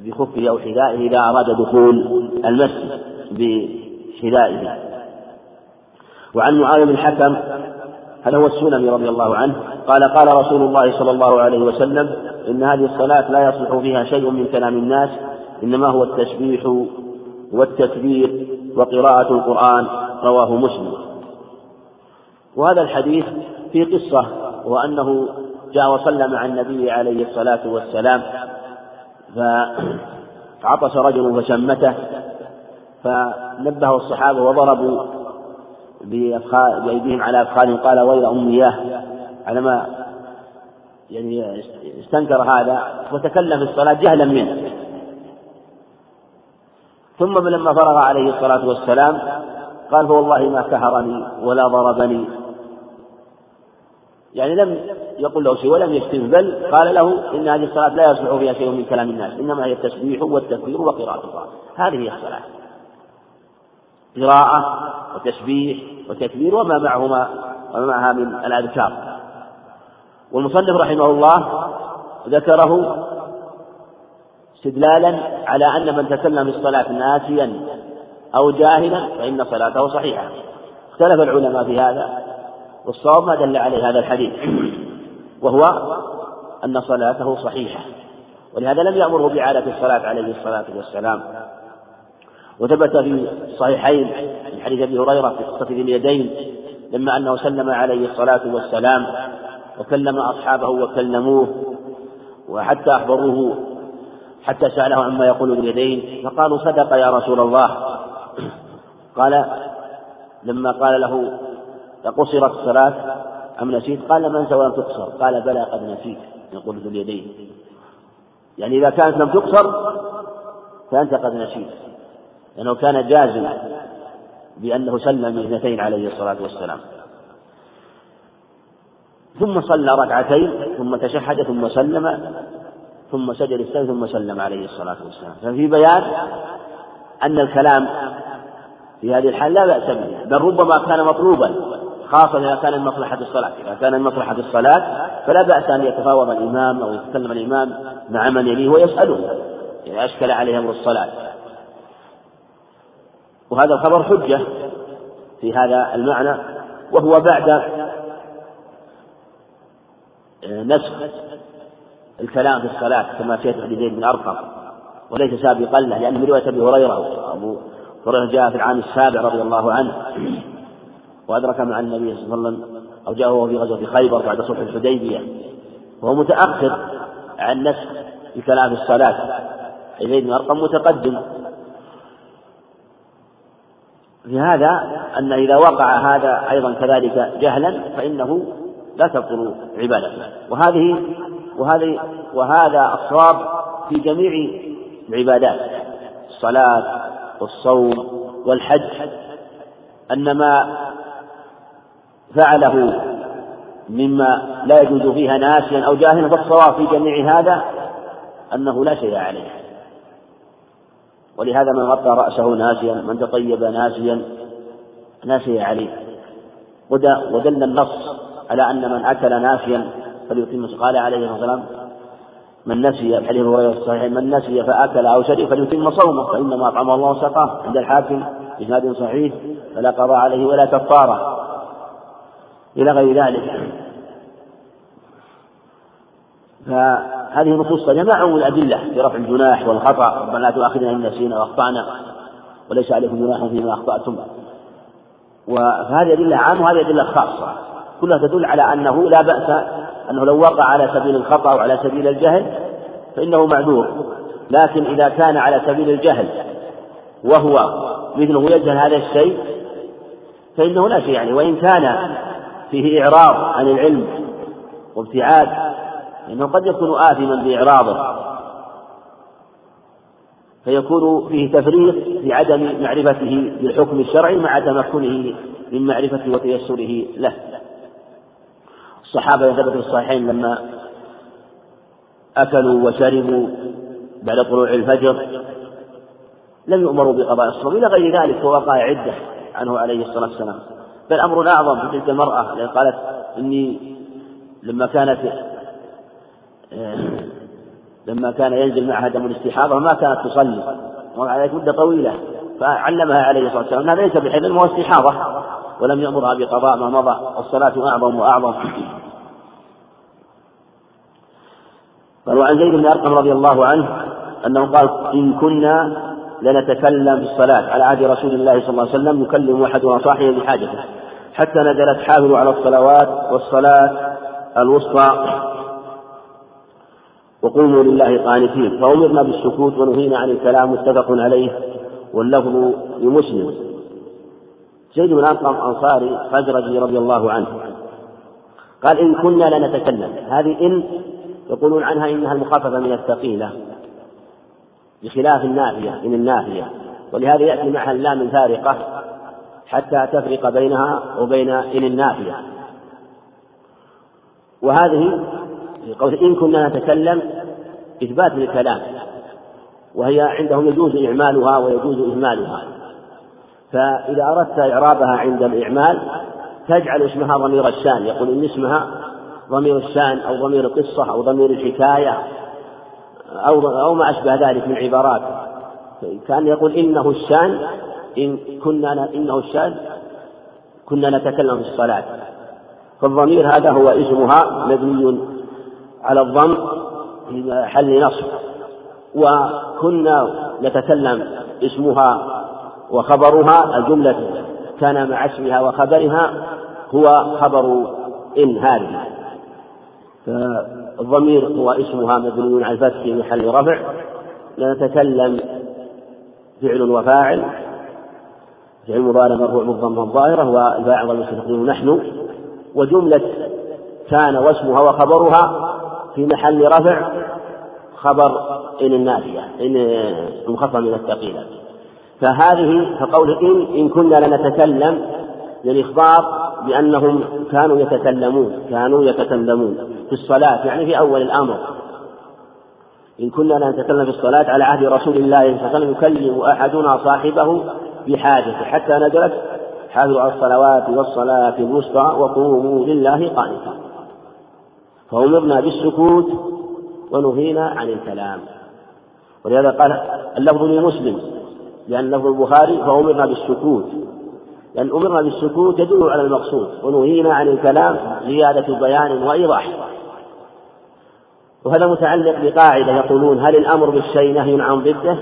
بخفه أو حذائه إذا أراد دخول المسجد بحذائه. وعن معاوية بن الحكم هذا هو السلمي رضي الله عنه؟ قال قال رسول الله صلى الله عليه وسلم إن هذه الصلاة لا يصلح فيها شيء من كلام الناس إنما هو التسبيح والتكبير وقراءة القرآن. رواه مسلم. وهذا الحديث في قصة وأنه جاء وصلى مع النبي عليه الصلاة والسلام فعطس رجل فشمته فنبه الصحابة وضربوا بأيديهم على أفخاذهم قال ويل أمياه على ما يعني استنكر هذا وتكلم في الصلاة جهلا منه. ثم لما فرغ عليه الصلاة والسلام قال فوالله ما كهرني ولا ضربني. يعني لم يقل له شيء ولم يشتم بل قال له إن هذه الصلاة لا يصلح فيها شيء من كلام الناس إنما هي التسبيح والتكبير وقراءة القرآن. هذه هي الصلاة. قراءة وتسبيح وتكبير وما معهما وما معها من الأذكار. والمصنف رحمه الله ذكره استدلالا على أن من تكلم الصلاة ناسيا. أو جاهلا فإن صلاته صحيحة. اختلف العلماء في هذا والصواب ما دل عليه هذا الحديث وهو أن صلاته صحيحة. ولهذا لم يأمره بإعادة الصلاة عليه الصلاة والسلام. وثبت في الصحيحين من حديث أبي هريرة في قصة ذي اليدين لما أنه سلم عليه الصلاة والسلام وكلم أصحابه وكلموه وحتى أخبروه حتى سأله عما يقول اليدين فقالوا صدق يا رسول الله. قال لما قال له قصرت الصلاة أم نسيت؟ قال لم أنسى ولم تقصر. قال بلى قد نسيت. يقول ذو اليدين. يعني إذا كانت لم تقصر فأنت قد نسيت. لأنه كان جازما بأنه سلم اثنتين عليه الصلاة والسلام. ثم صلى ركعتين ثم تشهد ثم سلم ثم سجد السجد ثم سلم عليه الصلاة والسلام. ففي بيان أن الكلام في هذه الحال لا بأس به بل ربما كان مطلوبا خاصة إذا كان مصلحة الصلاة إذا كان مصلحة الصلاة فلا بأس أن يتفاوض الإمام أو يتكلم الإمام مع من يليه ويسأله إذا أشكل عليه أمر الصلاة. وهذا الخبر حجة في هذا المعنى وهو بعد نسخ الكلام في الصلاة كما في حديث زيد بن أرقم وليس سابقا له لأن من رواية أبي هريرة أبو هريرة جاء في العام السابع رضي الله عنه. وأدرك مع النبي صلى الله عليه وسلم أو جاء في غزوة خيبر بعد صلح الحديبية. وهو متأخر عن الكلام في الصلاة. زيد بن أرقم متقدم. في هذا أن إذا وقع هذا أيضا كذلك جهلا فإنه لا تبطل عبادته. وهذه وهذه وهذا الصواب في جميع العبادات. الصلاة والصوم والحج أن ما فعله مما لا يجوز فيها ناسيا أو جاهلا فالصواب في جميع هذا أنه لا شيء عليه. ولهذا من غطى رأسه ناسيا من تطيب ناسيا ناسي عليه. ودل النص على أن من أكل ناسيا فليتم قال عليه الصلاة والسلام. من نسي في حديث هريرة الصحيح من نسي فأكل أو شرب فليتم صومه فإنما أطعمه الله وسقاه عند الحاكم بإسناد صحيح فلا قضاء عليه ولا كفارة إلى غير ذلك. فهذه النصوص جماعة الأدلة في رفع الجناح والخطأ ربنا لا تؤاخذنا إن نسينا وأخطأنا وليس عليكم جناح فيما أخطأتم. وهذه أدلة عامة وهذه أدلة خاصة كلها تدل على أنه لا بأس أنه لو وقع على سبيل الخطأ أو على سبيل الجهل فإنه معذور. لكن إذا كان على سبيل الجهل وهو مثله يجهل هذا الشيء فإنه لا شيء يعني. وإن كان فيه إعراض عن العلم وابتعاد لأنه قد يكون آثما بإعراضه فيكون فيه تفريط في عدم معرفته بالحكم الشرعي مع تمكنه من معرفته وتيسره له. الصحابة ثبت في الصحيحين لما أكلوا وشربوا بعد طلوع الفجر لم يؤمروا بقضاء الصوم إلى غير ذلك ووقع عدة عنه عليه الصلاة والسلام. بل أمر أعظم في تلك المرأة التي قالت إني لما كانت لما كان ينزل معها دم الاستحاضة ما كانت تصلي ومع ذلك مدة طويلة فعلمها عليه الصلاة والسلام هذا ليس بحيث هو استحاضة ولم يأمرها بقضاء ما مضى. الصلاة أعظم وأعظم قال وعن زيد بن أرقم رضي الله عنه أنه قال إن كنا لنتكلم في الصلاة على عهد رسول الله صلى الله عليه وسلم يكلم أحدنا صاحبه بحاجته حتى نزلت حافظوا على الصلوات والصلاة الوسطى. وقوموا لله قانتين فأمرنا بالسكوت ونهينا عن الكلام متفق عليه واللفظ في مسلم زيد بن أرقم أنصاري خزرجي رضي الله عنه قال إن كنا لنتكلم هذه إن يقولون عنها إنها المخففة من الثقيلة بخلاف النافية إن النافية. ولهذا يأتي معها اللام الفارقة حتى تفرق بينها وبين إن النافية. وهذه في قول إن كنا نتكلم إثبات للكلام وهي عندهم يجوز إعمالها ويجوز إهمالها. فإذا أردت إعرابها عند الإعمال تجعل اسمها ضمير الشان يقول إن اسمها ضمير الشأن أو ضمير القصة أو ضمير الحكاية أو أو ما أشبه ذلك من عبارات. كان يقول إنه الشأن إن كنا إنه الشأن كنا نتكلم في الصلاة. فالضمير هذا هو اسمها مبني على الضم في محل نصب. وكنا نتكلم اسمها وخبرها الجملة كان مع اسمها وخبرها هو خبر إن هذه. فالضمير هو اسمها مبني على الفتح في محل رفع نتكلم فعل وفاعل فعل مضارع مرفوع بالضمة الظاهرة والفاعل المستقيم نحن وجملة كان واسمها وخبرها في محل رفع خبر إن النافية إن المخفف من الثقيلة. فهذه فقول إن إن كنا لنتكلم للإخبار بأنهم كانوا يتكلمون كانوا يتكلمون في الصلاة يعني في أول الأمر. إن كنا لنتكلم في الصلاة على عهد رسول الله صلى الله عليه وسلم يكلم أحدنا صاحبه بحاجته حتى نزلت حافظوا على الصلوات والصلاة الوسطى وقوموا لله قانتا. فأمرنا بالسكوت ونهينا عن الكلام. ولهذا قال اللفظ لمسلم لأن لفظ البخاري فأمرنا بالسكوت. لأن أمرنا بالسكوت يدل على المقصود ونهينا عن الكلام زيادة بيان وإيضاح. وهذا متعلق بقاعدة يقولون هل الأمر بالشيء نهي عن ضده؟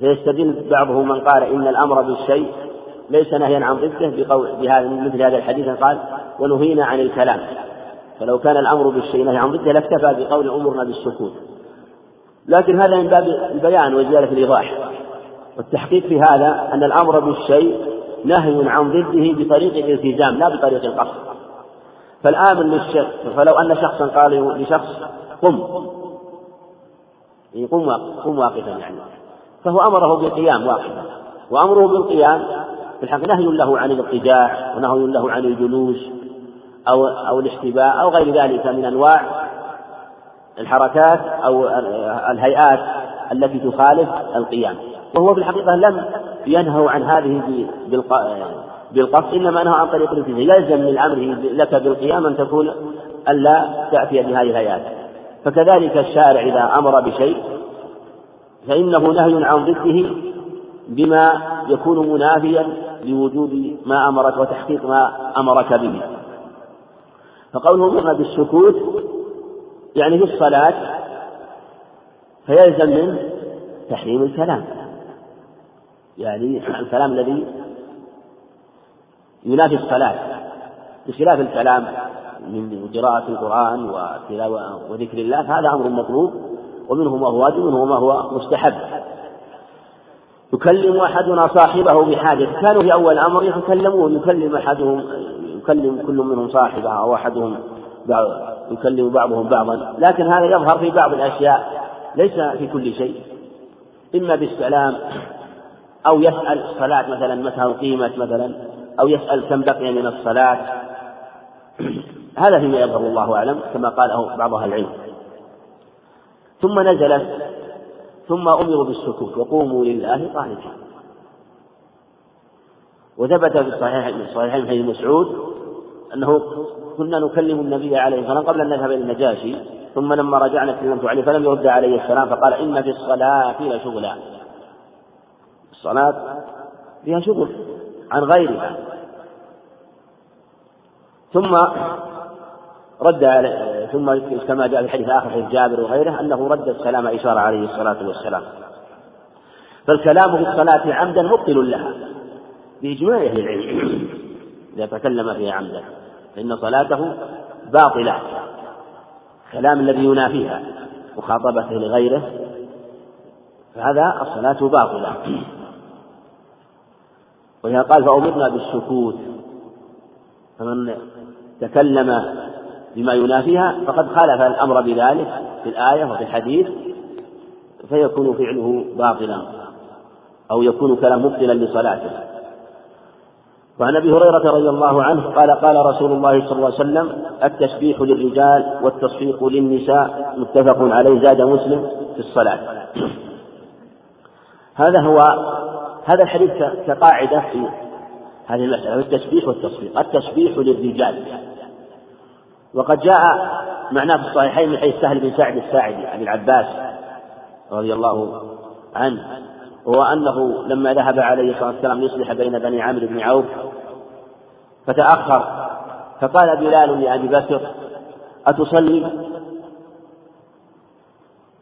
فيستدل بعضهم من قال إن الأمر بالشيء ليس نهيا عن ضده بقول بهذا مثل هذا الحديث قال ونهينا عن الكلام. فلو كان الأمر بالشيء نهي عن ضده لاكتفى بقول أمرنا بالسكوت لكن هذا من باب البيان وزيادة الإيضاح. والتحقيق في هذا أن الأمر بالشيء نهي عن ضده بطريق الالتزام لا بطريق القصد. فالآمر للشخص فلو أن شخصا قال لشخص قم. قم قم واقفا يعني. فهو أمره بالقيام واقفا. وأمره بالقيام في الحق نهي له عن الاضطجاع ونهي له عن الجلوس أو أو الاحتباء أو غير ذلك من أنواع الحركات أو الهيئات التي تخالف القيام. وهو في الحقيقة لم ينهوا عن هذه بالقصد إنما نهى عن طريق الالتزام. يلزم من أمره لك بالقيام أن تكون ألا تأتي بهذه الهيئات فكذلك الشارع إذا أمر بشيء فإنه نهي عن ضده بما يكون منافيا لوجود ما أمرك وتحقيق ما أمرك به. فقوله أمرنا بالسكوت يعني في الصلاة فيلزم منه تحريم الكلام. يعني الكلام الذي ينافي الصلاة بخلاف الكلام من قراءة القرآن وتلاوة وذكر الله هذا أمر مطلوب ومنه ما هو واجب ومنه ما هو مستحب. يكلم أحدنا صاحبه بحاجة كانوا في أول الأمر يتكلمون يكلم أحدهم يكلم كل منهم صاحبه أو أحدهم يكلم بعضهم بعضا لكن هذا يظهر في بعض الأشياء ليس في كل شيء. إما بالسلام أو يسأل الصلاة مثلا متى أقيمت مثلا؟ أو يسأل كم بقي من الصلاة؟ [CLEARS THROAT] هذا فيما يظهر الله أعلم كما قاله بعض أهل العلم. ثم نزلت ثم أمروا بالسكوت وقوموا لله قانتين. وثبت في الصحيح من الصحيحين حديث مسعود أنه كنا نكلم النبي عليه والسلام قبل أن نذهب إلى النجاشي ثم لما رجعنا كلمت عليه فلم يرد عليه السلام فقال إن في الصلاة لشغلا الصلاة فيها شغل عن غيرها. ثم رد ثم كما جاء في الحديث الآخر حديث جابر وغيره أنه رد السلام إشارة عليه الصلاة والسلام. فالكلام في الصلاة عمدا مبطل لها بإجماع أهل العلم. [CLEARS THROAT] إذا تكلم فيها عمدا فإن صلاته باطلة. كلام الذي ينافيها مخاطبته لغيره فهذا الصلاة باطلة. [CLEARS THROAT] ولهذا قال فأمرنا بالسكوت. فمن تكلم بما ينافيها فقد خالف الأمر بذلك في الآية وفي الحديث فيكون فعله باطلا أو يكون كلام مبطلا لصلاته. وعن أبي هريرة رضي الله عنه قال قال رسول الله صلى الله عليه وسلم التسبيح للرجال والتصفيق للنساء متفق عليه زاد مسلم في الصلاة. هذا هو هذا الحديث كقاعدة في هذه المسألة التسبيح والتصفيق. التسبيح للرجال. وقد جاء معناه في الصحيحين من حيث سهل بن سعد الساعدي عن العباس رضي الله عنه وهو أنه لما ذهب عليه الصلاة والسلام ليصلح بين بني عمرو بن عوف فتأخر فقال بلال لأبي بكر أتصلي؟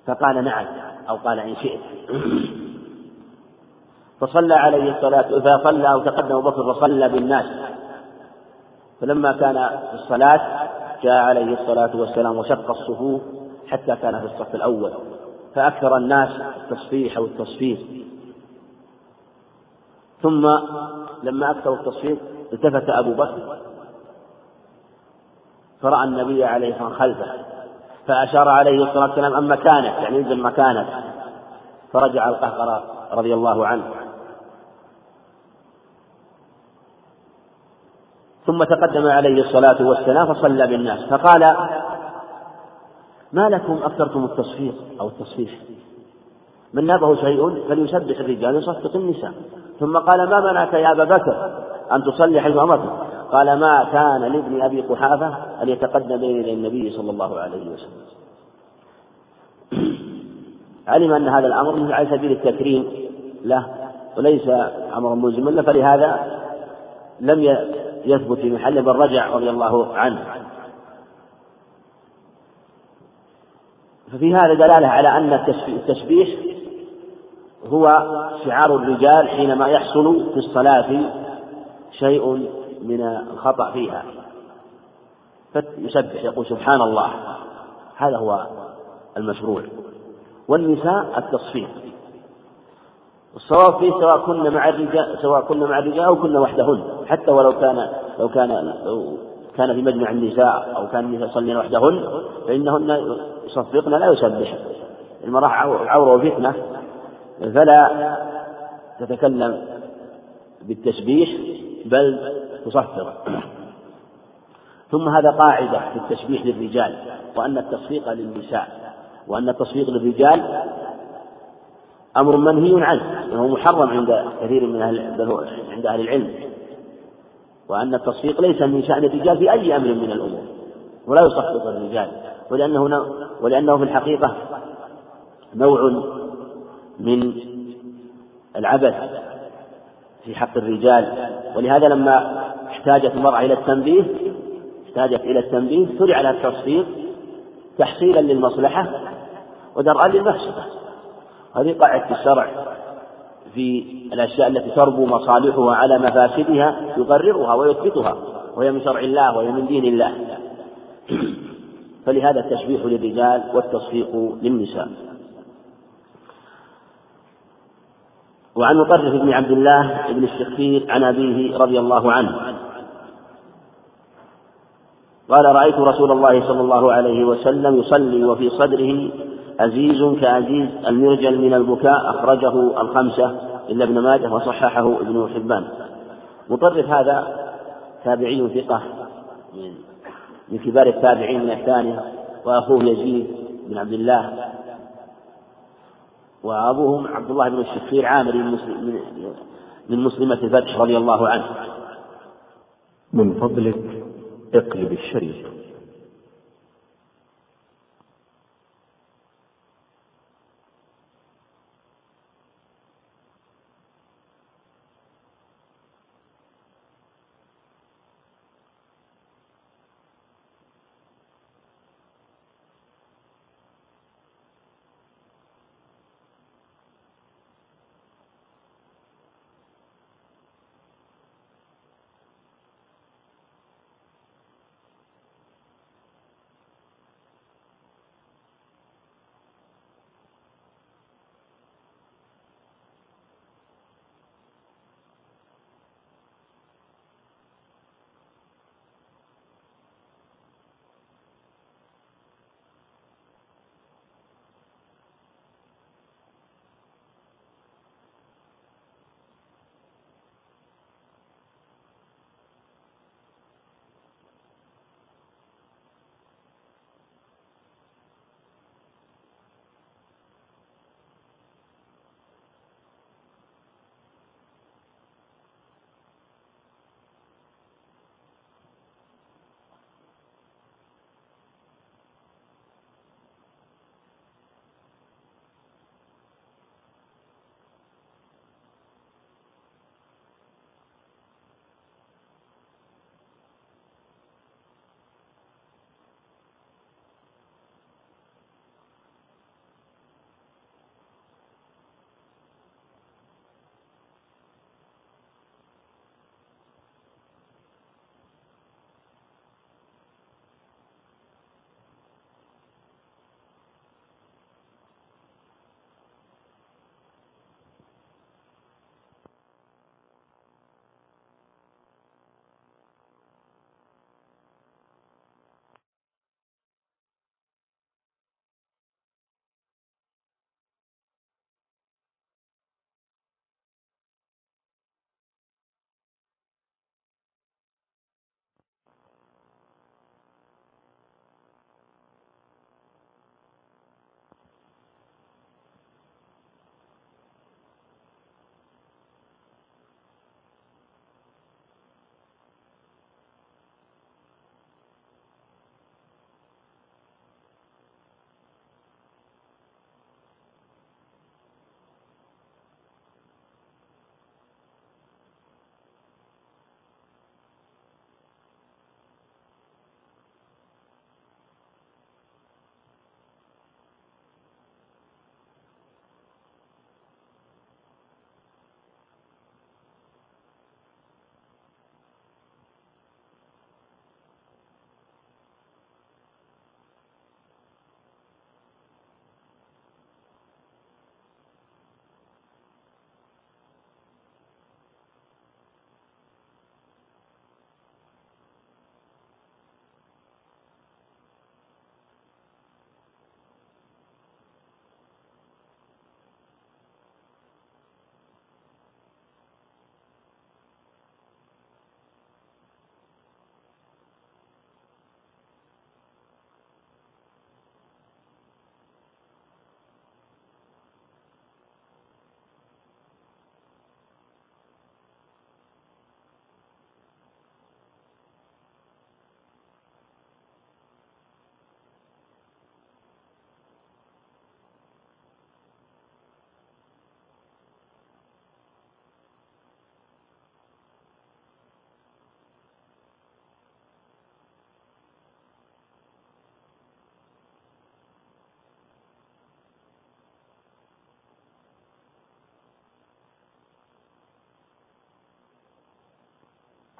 فقال نعم أو قال إن شئت. فصلى عليه الصلاة فصلى أو تقدم أبو بكر فصلى بالناس. فلما كان في الصلاة جاء عليه الصلاة والسلام وشق الصفوف حتى كان في الصف الأول فأكثر الناس التصفيح أو التصفيق ثم لما أكثروا التصفيق التفت أبو بكر فرأى النبي عليه الصلاة والسلام خلفه فأشار عليه الصلاة والسلام أن مكانك يعني انزل مكانك فرجع القهقرة رضي الله عنه. ثم تقدم عليه الصلاة والسلام فصلى بالناس فقال ما لكم أكثرتم التصفيق أو التصفيح؟ من نابه شيء فليسبح الرجال ويصفق النساء. ثم قال ما منعك يا أبا بكر أن تصلي حيث أمرت قال ما كان لابن أبي قحافة أن يتقدم بين النبي صلى الله عليه وسلم. [CLEARS THROAT] علم أن هذا الأمر على سبيل التكريم له وليس أمرا ملزما له فلهذا لم يثبت في محله بل رجع رضي الله عنه. ففي هذا دلالة على أن التسبيح هو شعار الرجال حينما يحصل في الصلاة شيء من الخطأ فيها. فيسبح يقول سبحان الله. هذا هو المشروع. والنساء التصفيق. الصواب فيه سواء كن مع الرجال سواء كن مع الرجال أو كن وحدهن حتى ولو كان لو كان لو كان في مجمع النساء أو كان النساء يصلين وحدهن فإنهن يصفقن لا يسبحن المرأة عورة وفتنة فلا تتكلم بالتسبيح بل تصفق. ثم هذا قاعدة في التسبيح للرجال وأن التصفيق للنساء وأن التصفيق للرجال أمر منهي عنه وهو محرم عند كثير من أهل عند أهل العلم. وأن التصفيق ليس من شأن الرجال في أي أمر من الأمور. ولا يصفق الرجال. ولأنه ولأنه في الحقيقة نوع من العبث في حق الرجال. ولهذا لما احتاجت المرأة إلى التنبيه احتاجت إلى التنبيه شرع لها التصفيق تحصيلا للمصلحة ودرءا للمفسدة. هذه قاعدة الشرع في الأشياء التي تربو مصالحها على مفاسدها يقررها ويثبتها وهي من شرع الله وهي من دين الله. [CLEARS THROAT] فلهذا التشبيح للرجال والتصفيق للنساء. وعن مطرف بن عبد الله بن الشخير عن أبيه رضي الله عنه. قال رأيت رسول الله صلى الله عليه وسلم يصلي وفي صدره أزيز كأزيز المرجل من البكاء أخرجه الخمسة إلا ابن ماجه وصححه ابن حبان. مطرف هذا تابعي ثقة من من كبار التابعين من الثانية وأخوه يزيد بن عبد الله وأبوهم عبد الله بن الشخير عامر من مسلمة الفتح رضي الله عنه. من فضلك اقلب الشريط.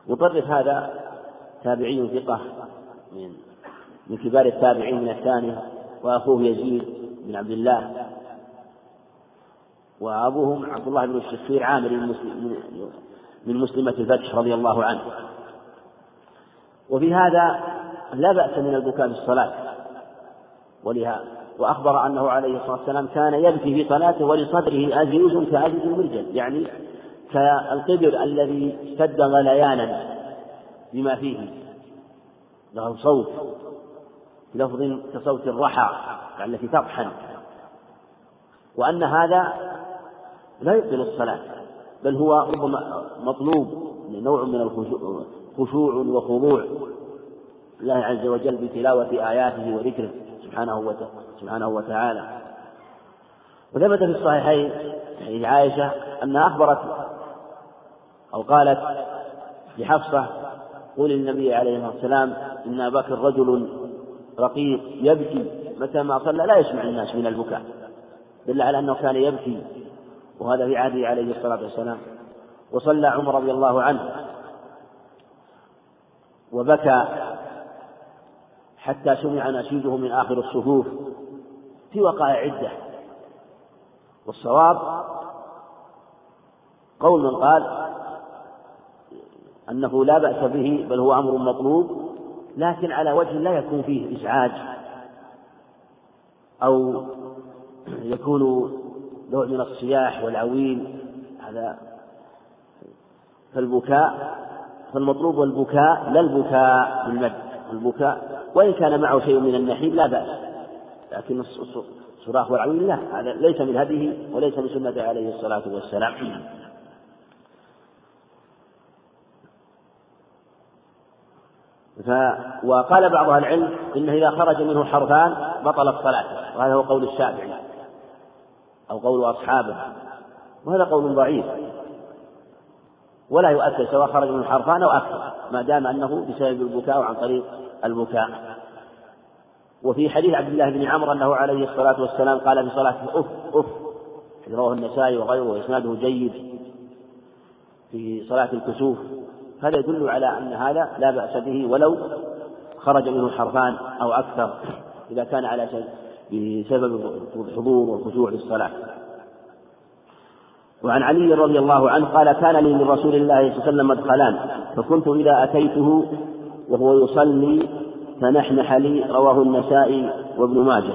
مطرف هذا تابعي ثقة من من كبار التابعين من الثانية وأخوه يزيد بن عبد الله وأبوهم عبد الله بن الشخير عامر من مسلمة الفتح رضي الله عنه. وفي هذا لا بأس من البكاء في الصلاة. ولها وأخبر أنه عليه الصلاة والسلام كان يبكي في صلاته ولصدره أزيز كأزيز المرجل يعني كالقبر الذي اشتد غليانا بما فيه له صوت بلفظ كصوت الرحى التي تطحن. وأن هذا لا يبطل الصلاة بل هو ربما مطلوب نوع من الخشوع وخضوع الله عز وجل بتلاوة آياته وذكره سبحانه سبحانه وتعالى. وثبت في الصحيحين حديث عائشة أنها أخبرت أو قالت لحفصة قول النبي عليه الصلاة والسلام إن أبا بكر رجل رقيق يبكي متى ما صلى لا يسمع الناس من البكاء. دل على أنه كان يبكي وهذا في عهده عليه الصلاة والسلام. وصلى عمر رضي الله عنه وبكى حتى سمع نشيده من آخر الصفوف في وقائع عدة. والصواب قول من قال أنه لا بأس به بل هو أمر مطلوب لكن على وجه لا يكون فيه إزعاج. أو يكون نوع من الصياح والعويل هذا فالبكاء فالمطلوب البكاء لا البكاء بالمد البكاء وإن كان معه شيء من النحيب لا بأس لكن الصراخ والعويل لا هذا ليس من هديه وليس من سنته عليه الصلاة والسلام. ف وقال بعض أهل العلم إنه إذا خرج منه حرفان بطلت صلاته. وهذا هو قول الشافعي أو قول أصحابه. وهذا قول ضعيف. ولا يؤثر سواء خرج منه حرفان أو أكثر ما دام أنه بسبب البكاء أو عن طريق البكاء. وفي حديث عبد الله بن عمرو أنه عليه الصلاة والسلام قال في صلاته أف أف. رواه النسائي وغيره وإسناده جيد في صلاة الكسوف. هذا يدل على أن هذا لا بأس به ولو خرج منه حرفان أو أكثر إذا كان على بسبب الحضور والخشوع في الصلاة وعن علي رضي الله عنه قال كان لي من رسول الله صلى الله عليه وسلم مدخلان فكنت إذا أتيته وهو يصلي فنحنح لي رواه النسائي وابن ماجه.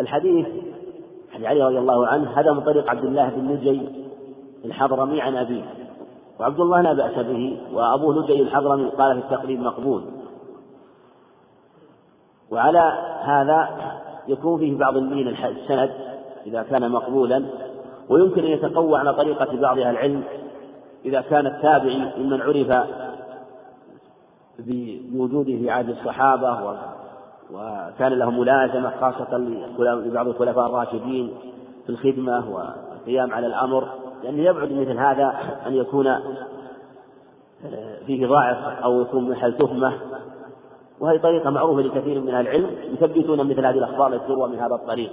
الحديث حديث علي رضي الله عنه هذا من طريق عبد الله بن نجي الحضرمي عن أبيه وعبد الله لا بأس به وأبوه نجي الحضرمي قال في التقريب مقبول. وعلى هذا يكون فيه بعض اللين السند إذا كان مقبولا ويمكن أن يتقوى على طريقة بعض أهل العلم إذا كان التابعي ممن عرف بوجوده في عهد الصحابة وكان له ملازمة خاصة لبعض الخلفاء الراشدين في الخدمة والقيام على الأمر. لأنه يبعد مثل هذا أن يكون آه، فيه ضاعف أو يكون محل تهمة. وهذه طريقة معروفة لكثير من أهل العلم يثبتون مثل هذه الأخبار التي تروى من هذا الطريق.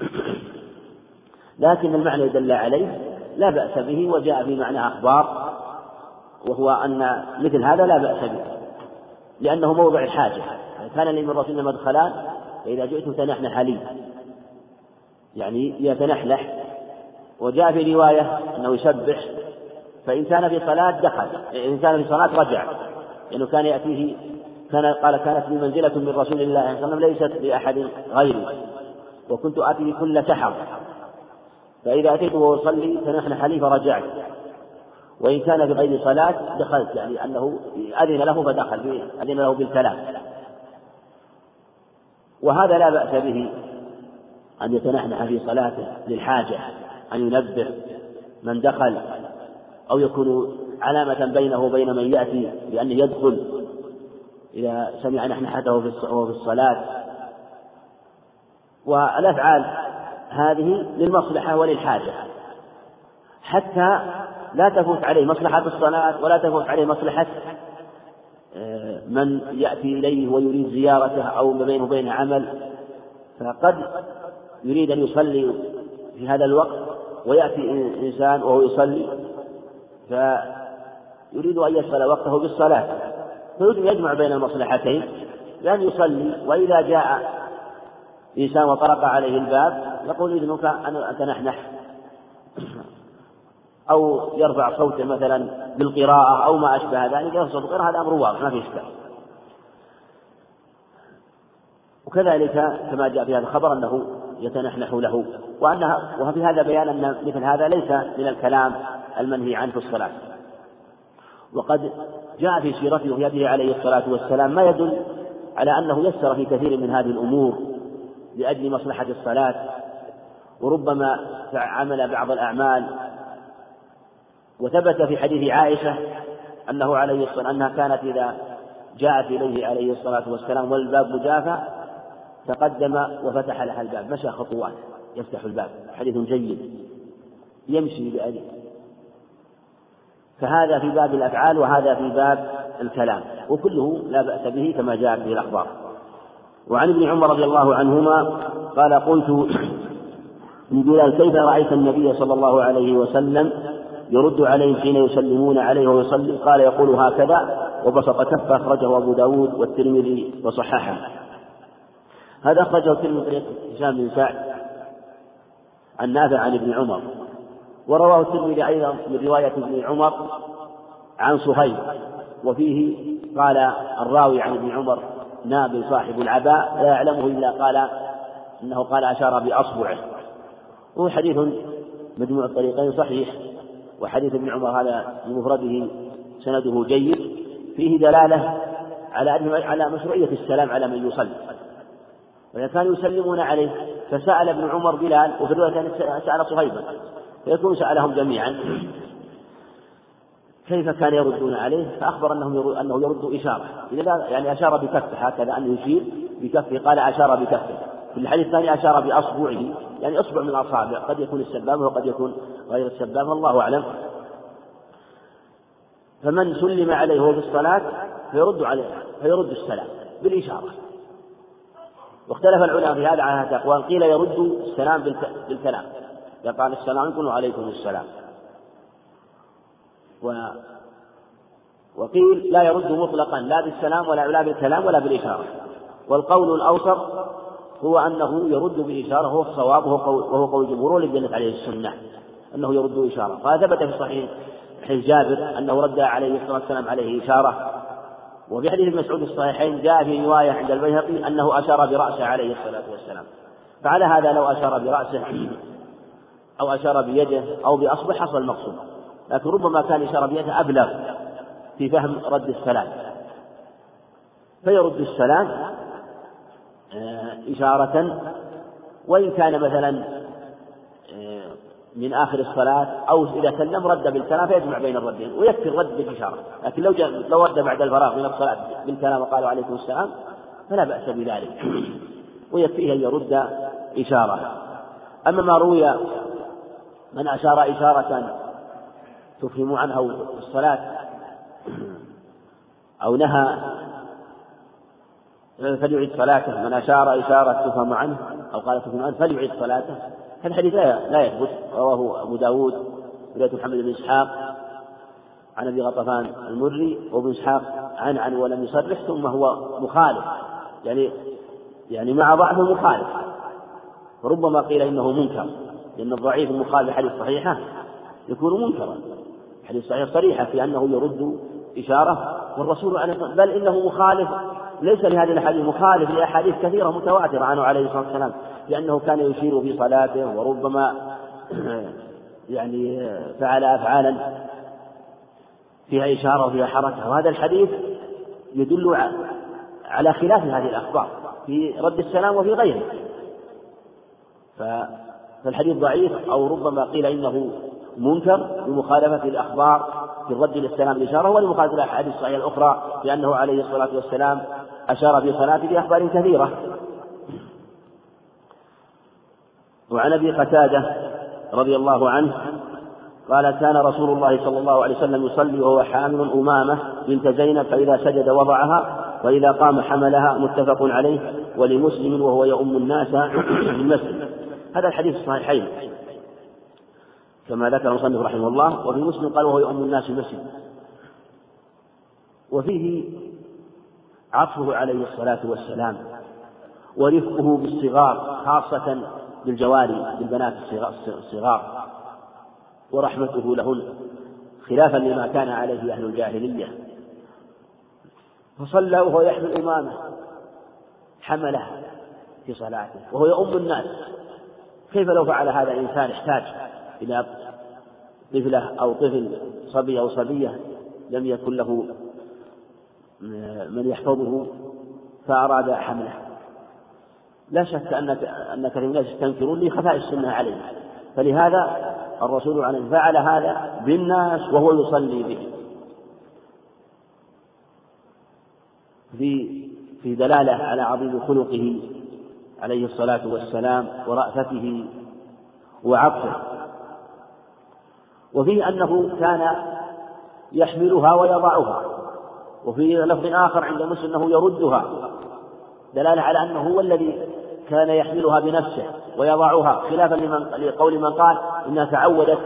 [CLEARS THROAT] لكن المعنى يدل عليه لا بأس به وجاء في معنى أخبار وهو أن مثل هذا لا بأس به لأنه موضع الحاجة. كان لي من رسول مدخلان فإذا جئت تنحنح لي. يعني يتنحلح وجاء في رواية أنه يسبح فإن كان في صلاة دخل إن كان في صلاة رجع لأنه كان يأتيه كان قال كانت لي منزلة من رسول الله صلى الله عليه وسلم ليست لأحد غيري وكنت آتيه كل سحر فإذا أتيته وهو يصلي فنحن حليف فرجعت وإن كان في غير صلاة دخلت يعني أنه أذن له فدخل أذن له بالكلام. وهذا لا بأس به أن يتنحنح في صلاته للحاجة. أن ينبه من دخل أو يكون علامة بينه وبين من يأتي بأنه يدخل. إذا سمع نحنحته وهو في الصلاة. والأفعال هذه للمصلحة وللحاجة. حتى لا تفوت عليه مصلحة الصلاة ولا تفوت عليه مصلحة آه، من يأتي إليه ويريد زيارته أو ما بينه وبين عمل فقد يريد أن يصلي في هذا الوقت ويأتي إنسان وهو يصلي فيريد أن يشغل وقته بالصلاة. فيريد أن يجمع بين المصلحتين بأن يصلي وإذا جاء إنسان وطرق عليه الباب يقول إذنك أن أتنحنح. أو يرفع صوته مثلا بالقراءة أو ما أشبه ذلك يرفع بالقراءة هذا أمر واضح ما في إشكال. وكذلك كما جاء في هذا الخبر أنه يتنحنح له. وأنها وفي هذا بيان أن مثل هذا ليس من الكلام المنهي عنه في الصلاة. وقد جاء في سيرته وفي هذه عليه الصلاة والسلام ما يدل على أنه يسر في كثير من هذه الأمور لأجل مصلحة الصلاة. وربما عمل بعض الأعمال. وثبت في حديث عائشة أنه عليه الصلاة أنها كانت إذا جاءت إليه عليه الصلاة والسلام والباب مجافى تقدم وفتح لها الباب مشى خطوات يفتح الباب حديث جيد يمشي بأجل فهذا في باب الأفعال وهذا في باب الكلام وكله لا بأس به كما جاء به الأخبار. وعن ابن عمر رضي الله عنهما قال قلت [CLEARS THROAT] لبلال كيف رأيت النبي صلى الله عليه وسلم يرد عليهم حين يسلمون عليه ويصلي؟ قال يقول هكذا وبسط كفه أخرجه أبو داود والترمذي وصححه. هذا أخرجه الترمذي طريق هشام بن سعد عن نافع عن ابن عمر ورواه الترمذي أيضا من رواية ابن عمر عن صهيب وفيه قال الراوي عن ابن عمر ناب صاحب العباء لا يعلمه إلا قال إنه قال أشار بأصبعه. وهو حديث مجموع الطريقين صحيح وحديث ابن عمر هذا بمفرده سنده جيد فيه دلالة على على مشروعية السلام على من يصلي. وإذا كانوا يسلمون عليه فسأل ابن عمر بلال وفي الرواية سأل صهيبا فيكون سألهم جميعا. كيف كان يردون عليه؟ فأخبر أنه أنه يرد إشارة. يعني أشار بكفه هكذا أنه يشير بكفه. قال أشار بكفه. في الحديث الثاني أشار بأصبعه يعني أصبع من الأصابع قد يكون السبابة وقد يكون غير السبابة الله أعلم. فمن سلم عليه وهو في الصلاة فيرد عليه فيرد السلام بالإشارة. واختلف العلماء في هذا على هذا أقوال قيل يرد السلام بالكلام. يقال السلام عليكم وعليكم السلام. و وقيل لا يرد مطلقا لا بالسلام ولا لا بالكلام ولا بالإشارة. والقول الأوسط هو أنه يرد بإشارة هو الصواب وهو قول الجمهور والذي دلت عليه السنة أنه يرد إشارة. فثبت في صحيح حديث جابر أنه رد عليه الصلاة والسلام عليه إشارة. وفي حديث مسعود الصحيحين جاء في رواية عند البيهقي أنه أشار برأسه عليه الصلاة والسلام. فعلى هذا لو أشار برأسه أو أشار بيده أو بأصبع حصل المقصود. لكن ربما كان إشارة بيده أبلغ في فهم رد السلام. فيرد السلام آه، إشارة وإن كان مثلا من آخر الصلاة أو إذا سلم رد بالكلام فيجمع بين الردين ويكفي الرد بالإشارة. لكن لو لو رد بعد الفراغ من الصلاة بالكلام وقالوا عليكم السلام فلا بأس بذلك. ويكفيه أن يرد إشارة. أما ما روي من أشار إشارة تفهم عنها الصلاة أو نهى فليعد صلاته. من أشار إشارة تفهم عنه أو قال تفهم عنه فليعد صلاته. هذا الحديث لا يثبت. رواه أبو داود رواية محمد بن إسحاق عن أبي غطفان المري وابن إسحاق عن عن ولم يصرح ثم هو مخالف. يعني يعني مع ضعفه مخالف فربما قيل إنه منكر لأن الضعيف المخالف حديث صحيحة يكون منكرا. حديث صحيح صريحة في أنه يرد إشارة والرسول بل إنه مخالف. ليس لهذه الأحاديث مخالف لأحاديث كثيرة متواترة عنه عليه الصلاة والسلام. لأنه كان يشير في صلاته وربما [CLEARS THROAT] يعني فعل أفعالا فيها إشارة وفيها حركة. وهذا الحديث يدل على خلاف هذه الأخبار في رد السلام وفي غيره. فالحديث ضعيف أو ربما قيل إنه منكر بمخالفة الأخبار في الرد للسلام. الإشارة ولمخالفة الأحاديث الصحيحة الأخرى لأنه عليه الصلاة والسلام أشار في صلاته بأخبار كثيرة. وعن أبي قتادة رضي الله عنه قال كان رسول الله صلى الله عليه وسلم يصلي وهو حامل أمامة بنت زينب فإذا سجد وضعها وإذا قام حملها متفق عليه ولمسلم وهو يؤم الناس [COUGHS] في المسجد. هذا الحديث الصحيحين. كما ذكر المصنف رحمه الله وفي مسلم قال وهو يؤم الناس المسجد. وفيه عطفه عليه الصلاة والسلام ورفقه بالصغار خاصة بالجواري بالبنات الصغار ورحمته لهن خلافا لما كان عليه أهل الجاهلية. فصلى وهو يحمل إمامه حمله في صلاته وهو يؤم الناس. كيف لو فعل هذا الإنسان؟ احتاج إلى طفلة أو طفل صبي أو صبية لم يكن له من يحفظه فأراد حمله. لا شك أن أن كثير من الناس يستنكرون لخفاء السنة عليه فلهذا الرسول عليه فعل هذا بالناس وهو يصلي به. في في دلالة على عظيم خلقه عليه الصلاة والسلام ورأفته وعطفه وفيه أنه كان يحملها ويضعها. وفي لفظ آخر عند مسلم أنه يردها. دلالة على أنه هو الذي كان يحملها بنفسه ويضعها خلافا لمن لقول من قال إنها تعودت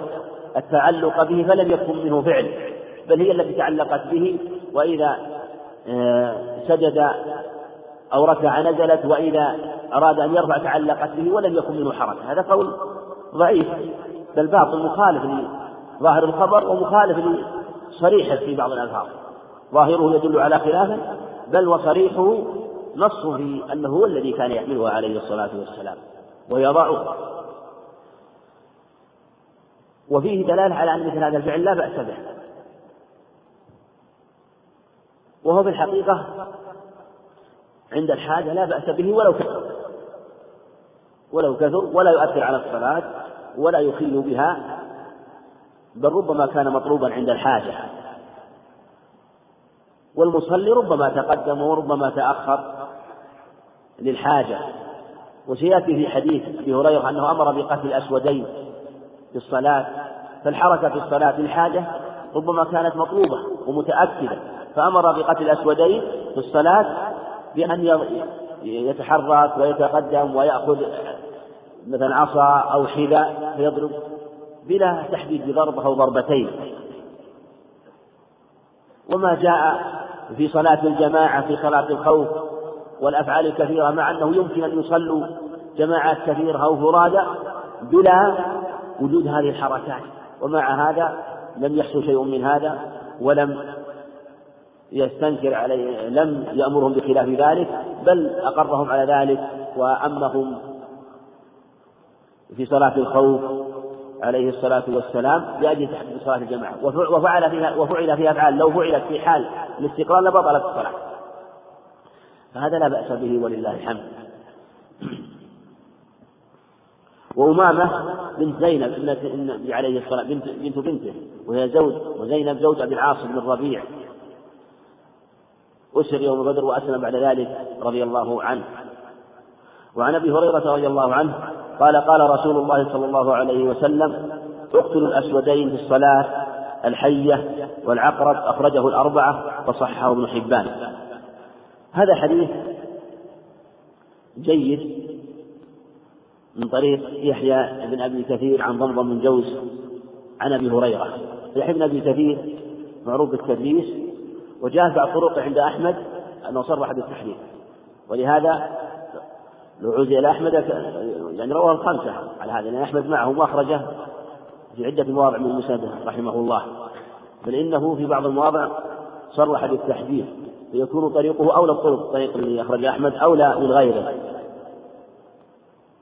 التعلق به فلم يكن منه فعل بل هي التي تعلقت به وإذا آه، سجد أو ركع نزلت وإذا أراد أن يرفع تعلقت به ولم يكن منه حركة هذا قول ضعيف بل باطل مخالف لظاهر الخبر ومخالف لصريحه في بعض الألفاظ. ظاهره يدل على خلافه بل وصريحه نص في أنه هو الذي كان يحملها عليه الصلاة والسلام ويضعه وفيه دلالة على أن مثل هذا الفعل لا بأس به. وهو في الحقيقة عند الحاجة لا بأس به ولو كثر. ولو كثر ولا يؤثر على الصلاة ولا يخل بها بل ربما كان مطلوبا عند الحاجة. والمصلي ربما تقدم وربما تأخر. للحاجة. وسيأتي في حديث أبي هريرة أنه أمر بقتل الأسودين في الصلاة فالحركة في الصلاة للحاجة ربما كانت مطلوبة ومتأكدة فأمر بقتل الأسودين في الصلاة بأن يتحرك ويتقدم ويأخذ مثلا عصا أو حذاء فيضرب بلا تحديد بضربة أو ضربتين. وما جاء في صلاة الجماعة في صلاة الخوف والأفعال الكثيرة مع أنه يمكن أن يصلوا جماعات كثيرة أو فرادى بلا وجود هذه الحركات. ومع هذا لم يحصل شيء من هذا ولم يستنكر عليه لم يأمرهم بخلاف ذلك بل أقرهم على ذلك وأمهم في صلاة الخوف عليه الصلاة والسلام لأجل تحديد صلاة الجماعة. وفعل فيها وفعل فيها أفعال. لو فعلت في حال الاستقرار لبطلت الصلاة. فهذا لا بأس به ولله الحمد. وأمامة بنت زينب ابنة عليه الصلاة بنت بنت بنته وهي زوج وزينب زوج أبي العاص بن الربيع أسر يوم بدر وأسلم بعد ذلك رضي الله عنه. وعن أبي هريرة رضي الله عنه قال قال رسول الله صلى الله عليه وسلم اقتلوا الأسودين في الصلاة الحية والعقرب أخرجه الأربعة وصححه ابن حبان. هذا حديث جيد من طريق يحيى بن أبي كثير عن ضمضم بن جوز عن أبي هريرة. يحيى بن أبي كثير معروف بالتدليس وجاء بعض طرق عند أحمد أنه صرح بالتحديث ولهذا عزي إلى أحمد يعني رواه الخمسة على هذا لأن أحمد معه مخرجة في عدة مواضع من مسنده رحمه الله. بل إنه في بعض المواضع صرح بالتحديث. فيكون طريقه أولى الطرق الطريق الذي أخرج أحمد أولى من غيره.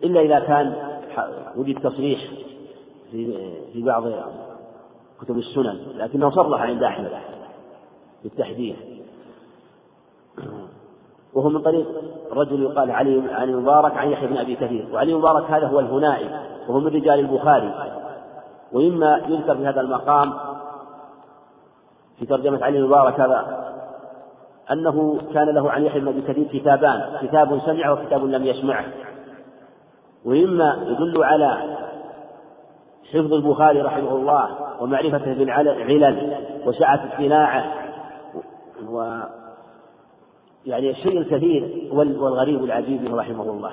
إلا إذا كان وجد تصريح في في بعض كتب السنن لكنه صرح عند أحمد بالتحديث. وهو من طريق رجل يقال علي عن المبارك عن يحيى بن أبي كثير وعلي المبارك هذا هو الهنائي وهو من رجال البخاري. ومما يذكر في هذا المقام في ترجمة علي المبارك هذا أنه كان له عن يحيى بن أبي كثير كتابان كتاب سمعه وكتاب لم يسمعه ومما يدل على حفظ البخاري رحمه الله ومعرفته بالعلل وسعة اطلاعه و يعني الشيء الكثير والغريب العجيب رحمه الله.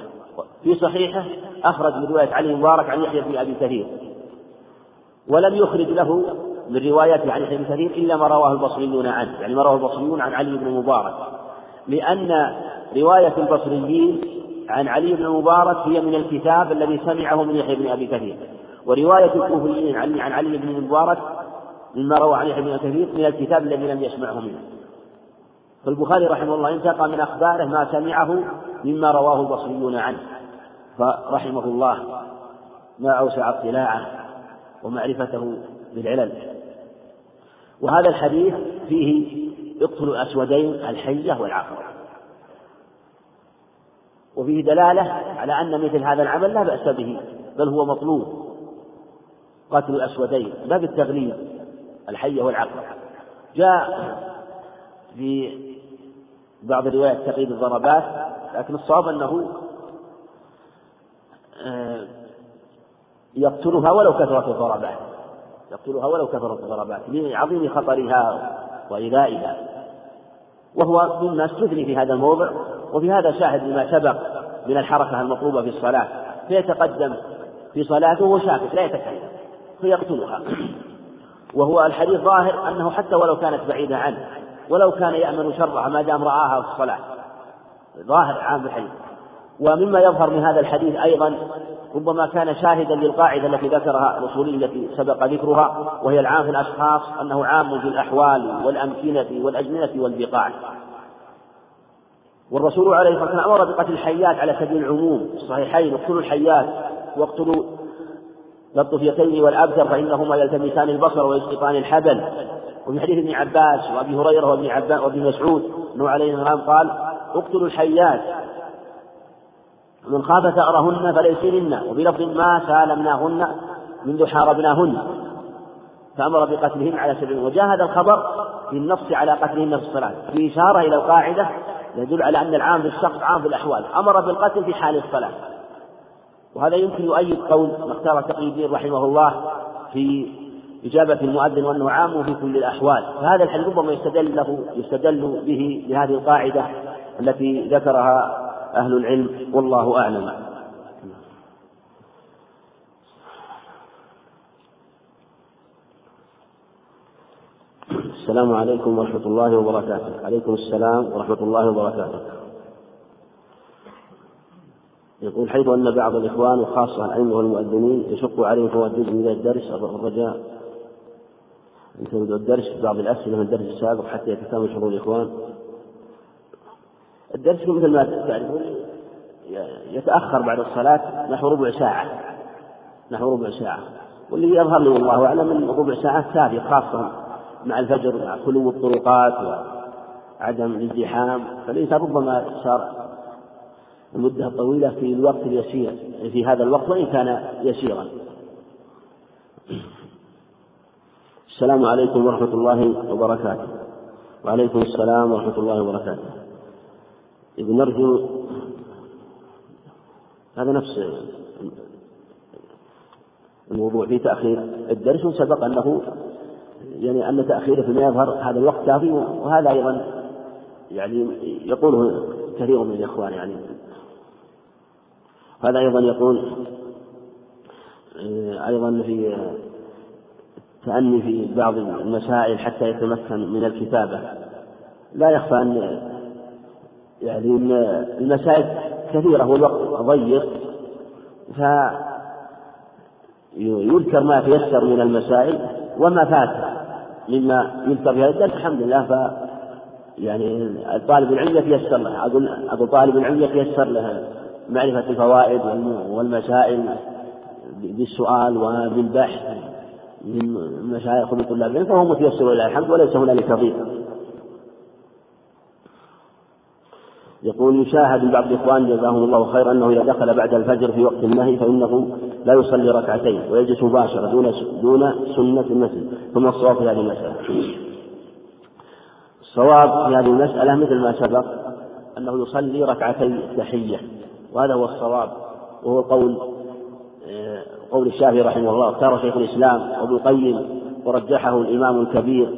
في صحيحه أخرج من رواية علي مبارك عن يحيى بن أبي كثير. ولم يخرج له من روايته عن ابن كثير إلا ما رواه البصريون عنه يعني ما رواه البصريون عن علي بن مبارك. لأن رواية البصريين عن علي بن مبارك هي من الكتاب الذي سمعه من يحيى بن أبي كثير. ورواية الكوفيين عن عن علي بن مبارك مما روى عن يحيى بن كثير من الكتاب الذي لم يسمعه منه. فالبخاري رحمه الله انتقى من أخباره ما سمعه مما رواه البصريون عنه. فرحمه الله ما أوسع اطلاعه ومعرفته بالعلل. وهذا الحديث فيه اقتل الأسودين الحية والعقرب وفيه دلالة على أن مثل هذا العمل لا بأس به بل هو مطلوب. قتل الأسودين لا بالتغليب الحية والعقرب جاء في بعض الروايات تقييد الضربات لكن الصواب أنه آه، يقتلها ولو كثرت الضربات. يقتلها ولو كثرت الضربات لعظيم خطرها وإيذائها وهو مما استثني في هذا الموضع وفي هذا شاهد لما سبق من الحركة المطلوبة في الصلاة. فيتقدم في صلاته وهو شاكك لا يتكلم فيقتلها. وهو الحديث ظاهر أنه حتى ولو كانت بعيدة عنه ولو كان يأمن شرها ما دام رآها في الصلاة. ظاهر عام الحديث. ومما يظهر من هذا الحديث أيضا ربما كان شاهدا للقاعدة التي ذكرها الأصولية التي سبق ذكرها وهي العام في الأشخاص أنه عام في الأحوال والأمكنة والأزمنة والبقاع. والرسول عليه الصلاة والسلام أمر بقتل الحيات على سبيل العموم الصحيحين اقتلوا الحيات واقتلوا الطفيتين والأبتر فإنهما يلتمسان البصر ويسقطان الحبل. وفي حديث ابن عباس وأبي هريرة وابن عباس وابن مسعود أنه عليه السلام قال اقتلوا الحيات. من خاف ثأرهن فليسرن وبلفظ ما سالمناهن منذ حاربناهن فأمر بقتلهن على سبيل وجاء هذا الخبر في النص على قتلهن في الصلاة. في إشارة إلى القاعدة يدل على أن العام في الشخص عام في الأحوال. أمر بالقتل في حال الصلاة. وهذا يمكن يؤيد قول ما اختار تقي الدين رحمه الله في إجابة المؤذن وأنه عام في كل الأحوال. فهذا الحديث ربما يستدل له يستدل به بهذه القاعدة التي ذكرها أهل العلم والله أعلم. السلام عليكم ورحمة الله وبركاته. عليكم السلام ورحمة الله وبركاته. يقول حيث أن بعض الإخوان وخاصة الأئمة والمؤذنين يشق عليهم جزء من الدرس الرجاء. أن الدرس ببعض الأسئلة من الدرس السابق حتى يتكامل شغل الإخوان. الدرس مثل ما تعرفون يتأخر بعد الصلاة نحو ربع ساعة. نحو ربع ساعة. والذي يظهر لي والله أعلم أن ربع ساعة كافية خاصة مع الفجر مع خلو الطرقات وعدم الازدحام. فالإنسان ربما صار المدة الطويلة في الوقت اليسير في هذا الوقت وإن كان يسيرا. السلام عليكم ورحمة الله وبركاته. وعليكم السلام ورحمة الله وبركاته. إذ نرجو هذا نفس الموضوع في تأخير. الدرس سبق أنه يعني أن تأخيره فيما يظهر هذا الوقت كافي وهذا أيضا يعني يقوله كثير من الإخوان يعني. هذا أيضا يقول أيضا في التأني في بعض المسائل حتى يتمكن من الكتابة. لا يخفى أن يعني المسائل كثيرة والوقت ضيق فيذكر ما تيسر من المسائل وما فات مما يذكر في هذا الدرس الحمد لله ف يعني طالب العلم يتيسر له أقول أقول طالب العلم يتيسر له معرفة الفوائد والمسائل بالسؤال وبالبحث من مشايخ ومن طلاب العلم فهو متيسر لله الحمد وليس هنالك ضيق. يقول يشاهد من بعض الإخوان جزاهم الله خيرا أنه إذا دخل بعد الفجر في وقت النهي فإنه لا يصلي ركعتين ويجلس مباشرة دون دون سنة المسجد. ثم الصواب في هذه المسألة. الصواب في هذه المسألة مثل ما سبق أنه يصلي ركعتي التحية وهذا هو الصواب. وهو قول آه، قول الشافعي رحمه الله. اختار شيخ الإسلام وابن القيم ورجحه الإمام الكبير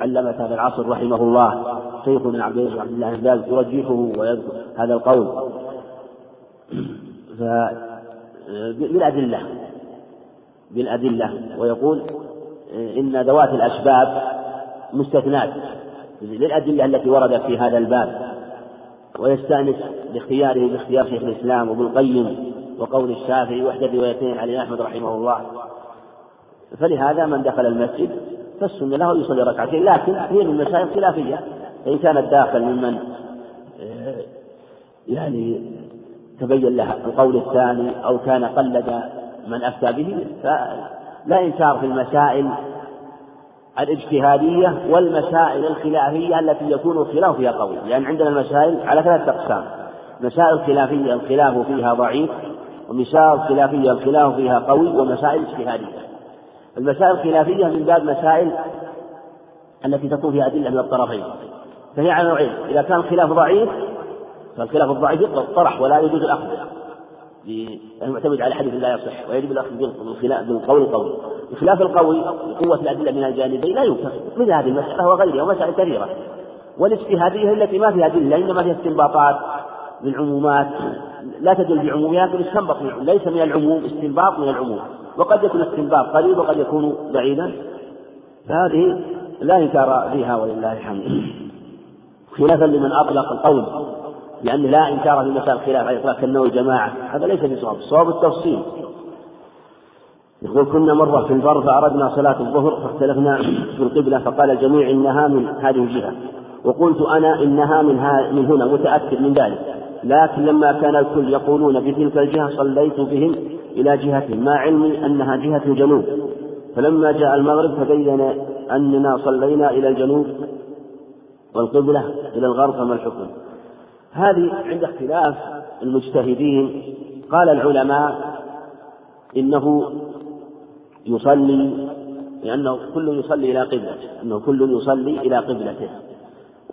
علمة هذا العصر رحمه الله. شيخ بن عبد الله بن يرجحه ويذكر هذا القول. ف بالأدلة. بالأدلة. ويقول إن ذوات الأسباب مستثنات. للأدلة التي وردت في هذا الباب. ويستأنس باختياره باختيار شيخ الإسلام وابن القيم وقول الشافعي وإحدى الروايتين علي أحمد رحمه الله. فلهذا من دخل المسجد فالسنة له يصلي ركعتين لكن هي من المسائل خلافية. فإن كان الداخل ممن آه، يعني تبين له القول الثاني أو كان قلد من أفتى به فلا إنكار في المسائل الاجتهادية والمسائل الخلافية التي يكون الخلاف فيها قوي لأن عندنا المسائل على ثلاثة أقسام مسائل خلافية الخلاف فيها ضعيف ومسائل خلافية الخلاف فيها قوي ومسائل اجتهادية. المسائل الخلافية من باب مسائل التي تكون فيها أدلة من الطرفين. فهي على نوعين. إذا كان الخلاف ضعيف فالخلاف الضعيف طرح ولا يجوز الأخذ. لأنه معتمد على حديث لا يصح ويجب الأخذ بالقول القوي. بخلاف القوي قوة الأدلة من الجانبين لا يمكن مثل هذه المسألة وغيرها ومسائل كثيرة. والاجتهادية التي ما فيها أدلة إنما فيها استنباطات من عمومات. لا تدل بعمومها بل استنبط ليس من العموم استنباط من العموم. وقد يكون استنباط قريب وقد يكون بعيدا. فهذه لا إنكار فيها ولله الحمد. خلافا لمن أطلق القول لأن لا إنكار في مسائل الخلاف على إطلاق النوع الجماعة. هذا ليس بصواب الصواب التفصيل. يقول كنا مرة في البر فأردنا صلاة الظهر فاختلفنا في القبلة فقال الجميع إنها من هذه الجهة. وقلت أنا إنها من, من هنا متأكد من ذلك. لكن لما كان الكل يقولون بتلك الجهة صليت بهم إلى جهتهم. مع علمي أنها جهة الجنوب فلما جاء المغرب تبين أننا صلينا إلى الجنوب والقبلة إلى الغرب فما الحكم؟ هذه عند اختلاف المجتهدين. قال العلماء إنه يصلي لأنه كل يصلي إلى قبلته أنه كل يصلي إلى قبلته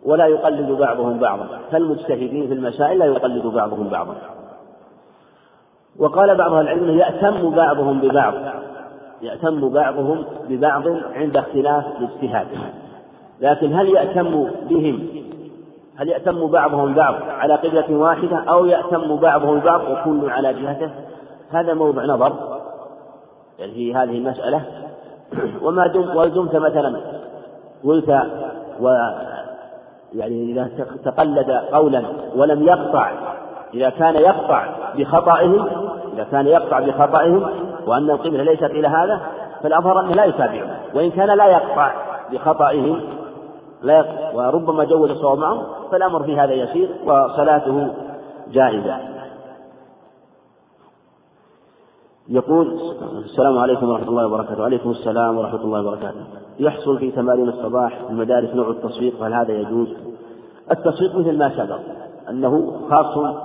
ولا يقلد بعضهم بعضا. فالمجتهدين في المسائل لا يقلد بعضهم بعضا. وقال بعض العلم يأتم بعضهم ببعض يأتم بعضهم ببعض عند اختلاف الاجتهاد. لكن هل يأتم بهم؟ هل يأتم بعضهم بعض على قبلة واحدة أو يأتم بعضهم بعض وكل على جهته؟ هذا موضع نظر. يعني في هذه المسألة. [CLEARS THROAT] وما دمت ودمت مثلا؟ قلت و يعني إذا تقلد قولا ولم يقطع إذا كان يقطع بخطئهم إذا كان يقطع بخطئهم وأن القبلة ليست إلى هذا فالأظهر أنه لا يتابعه وإن كان لا يقطع بخطئهم لا وربما جوز الصواب معه فالأمر في هذا يسير وصلاته جائزة. يقول السلام عليكم ورحمة الله وبركاته. وعليكم السلام ورحمة الله وبركاته. يحصل في تمارين الصباح في المدارس نوع التصفيق هل هذا يجوز؟ التصفيق مثل ما سبق أنه خاص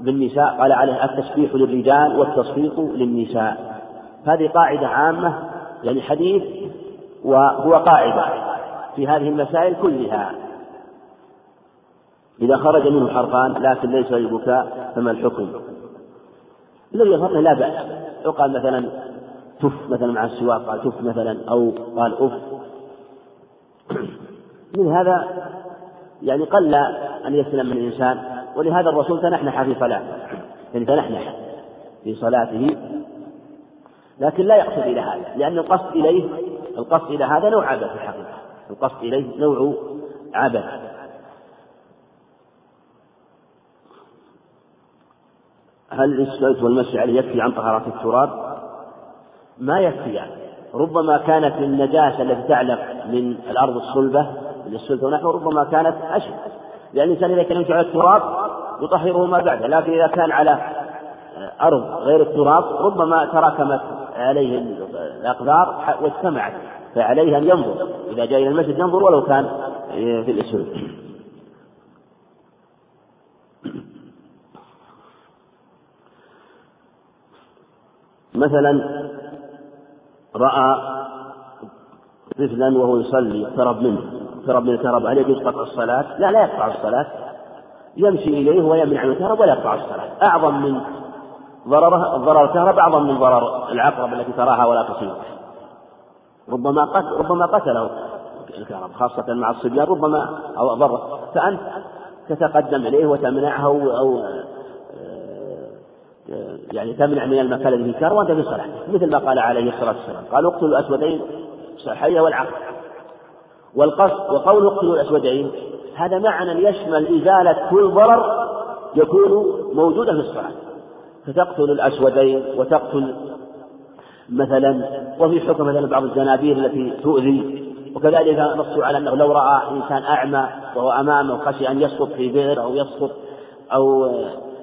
بالنساء قال عليه التسبيح للرجال والتصفيق للنساء. هذه قاعدة عامة يعني حديث وهو قاعدة. في هذه المسائل كلها. إذا خرج منه حرفان لكن ليس البكاء فما الحكم؟ الذي يظهر لا بأس. لو قال مثلا تف مثلا مع السواق قال تف مثلا أو قال أف [CLEARS THROAT] من هذا يعني قل أن يسلم من الإنسان ولهذا الرسول تنحنح في صلاته. يعني تنحنح في صلاته لكن لا يقصد إلى هذا لأن القصد إليه القصد إلى هذا نوع عبث في الحقيقة. القصد إليه نوع عبث هل السلط والمسح عليه يكفي عن طهارة التراب؟ ما يكفي يعني. ربما كانت النجاسة التي تعلق من الأرض الصلبة من السلطة ونحوه ربما كانت أشد لأن الإنسان إذا كان يمسح على التراب يطهره ما بعده لكن إذا كان على أرض غير التراب ربما تراكمت عليه الأقدار واجتمعت فعليه أن ينظر. إذا جاء إلى المسجد ينظر ولو كان في الأسود. مثلا رأى طفلا وهو يصلي اقترب منه. اقترب من الكهرباء هل يجوز قطع الصلاة؟ لا لا يقطع الصلاة. يمشي إليه ويمنع من الكهرباء ولا يقطع الصلاة. أعظم من ضرره ضرر الكهرباء أعظم من ضرر العقرب التي تراها ولا تصيب. ربما قتل ربما قتله. الكهرباء خاصة مع الصبيان ربما أو ضره فأنت تتقدم إليه وتمنعه أو يعني تمنع من المكان الذي فيه كار وأنت في صلاة مثل ما قال عليه الصلاة والسلام. قال اقتلوا الأسودين الحية والعقل. والقصد وقول اقتلوا الأسودين هذا معنى يشمل إزالة كل ضرر يكون موجودا في الصلاة. فتقتل الأسودين وتقتل مثلا وفي حكم مثلا بعض الزنابير التي تؤذي وكذلك نصوا على أنه لو رأى إنسان أعمى وهو أمامه خشي أن يسقط في بئر أو يسقط أو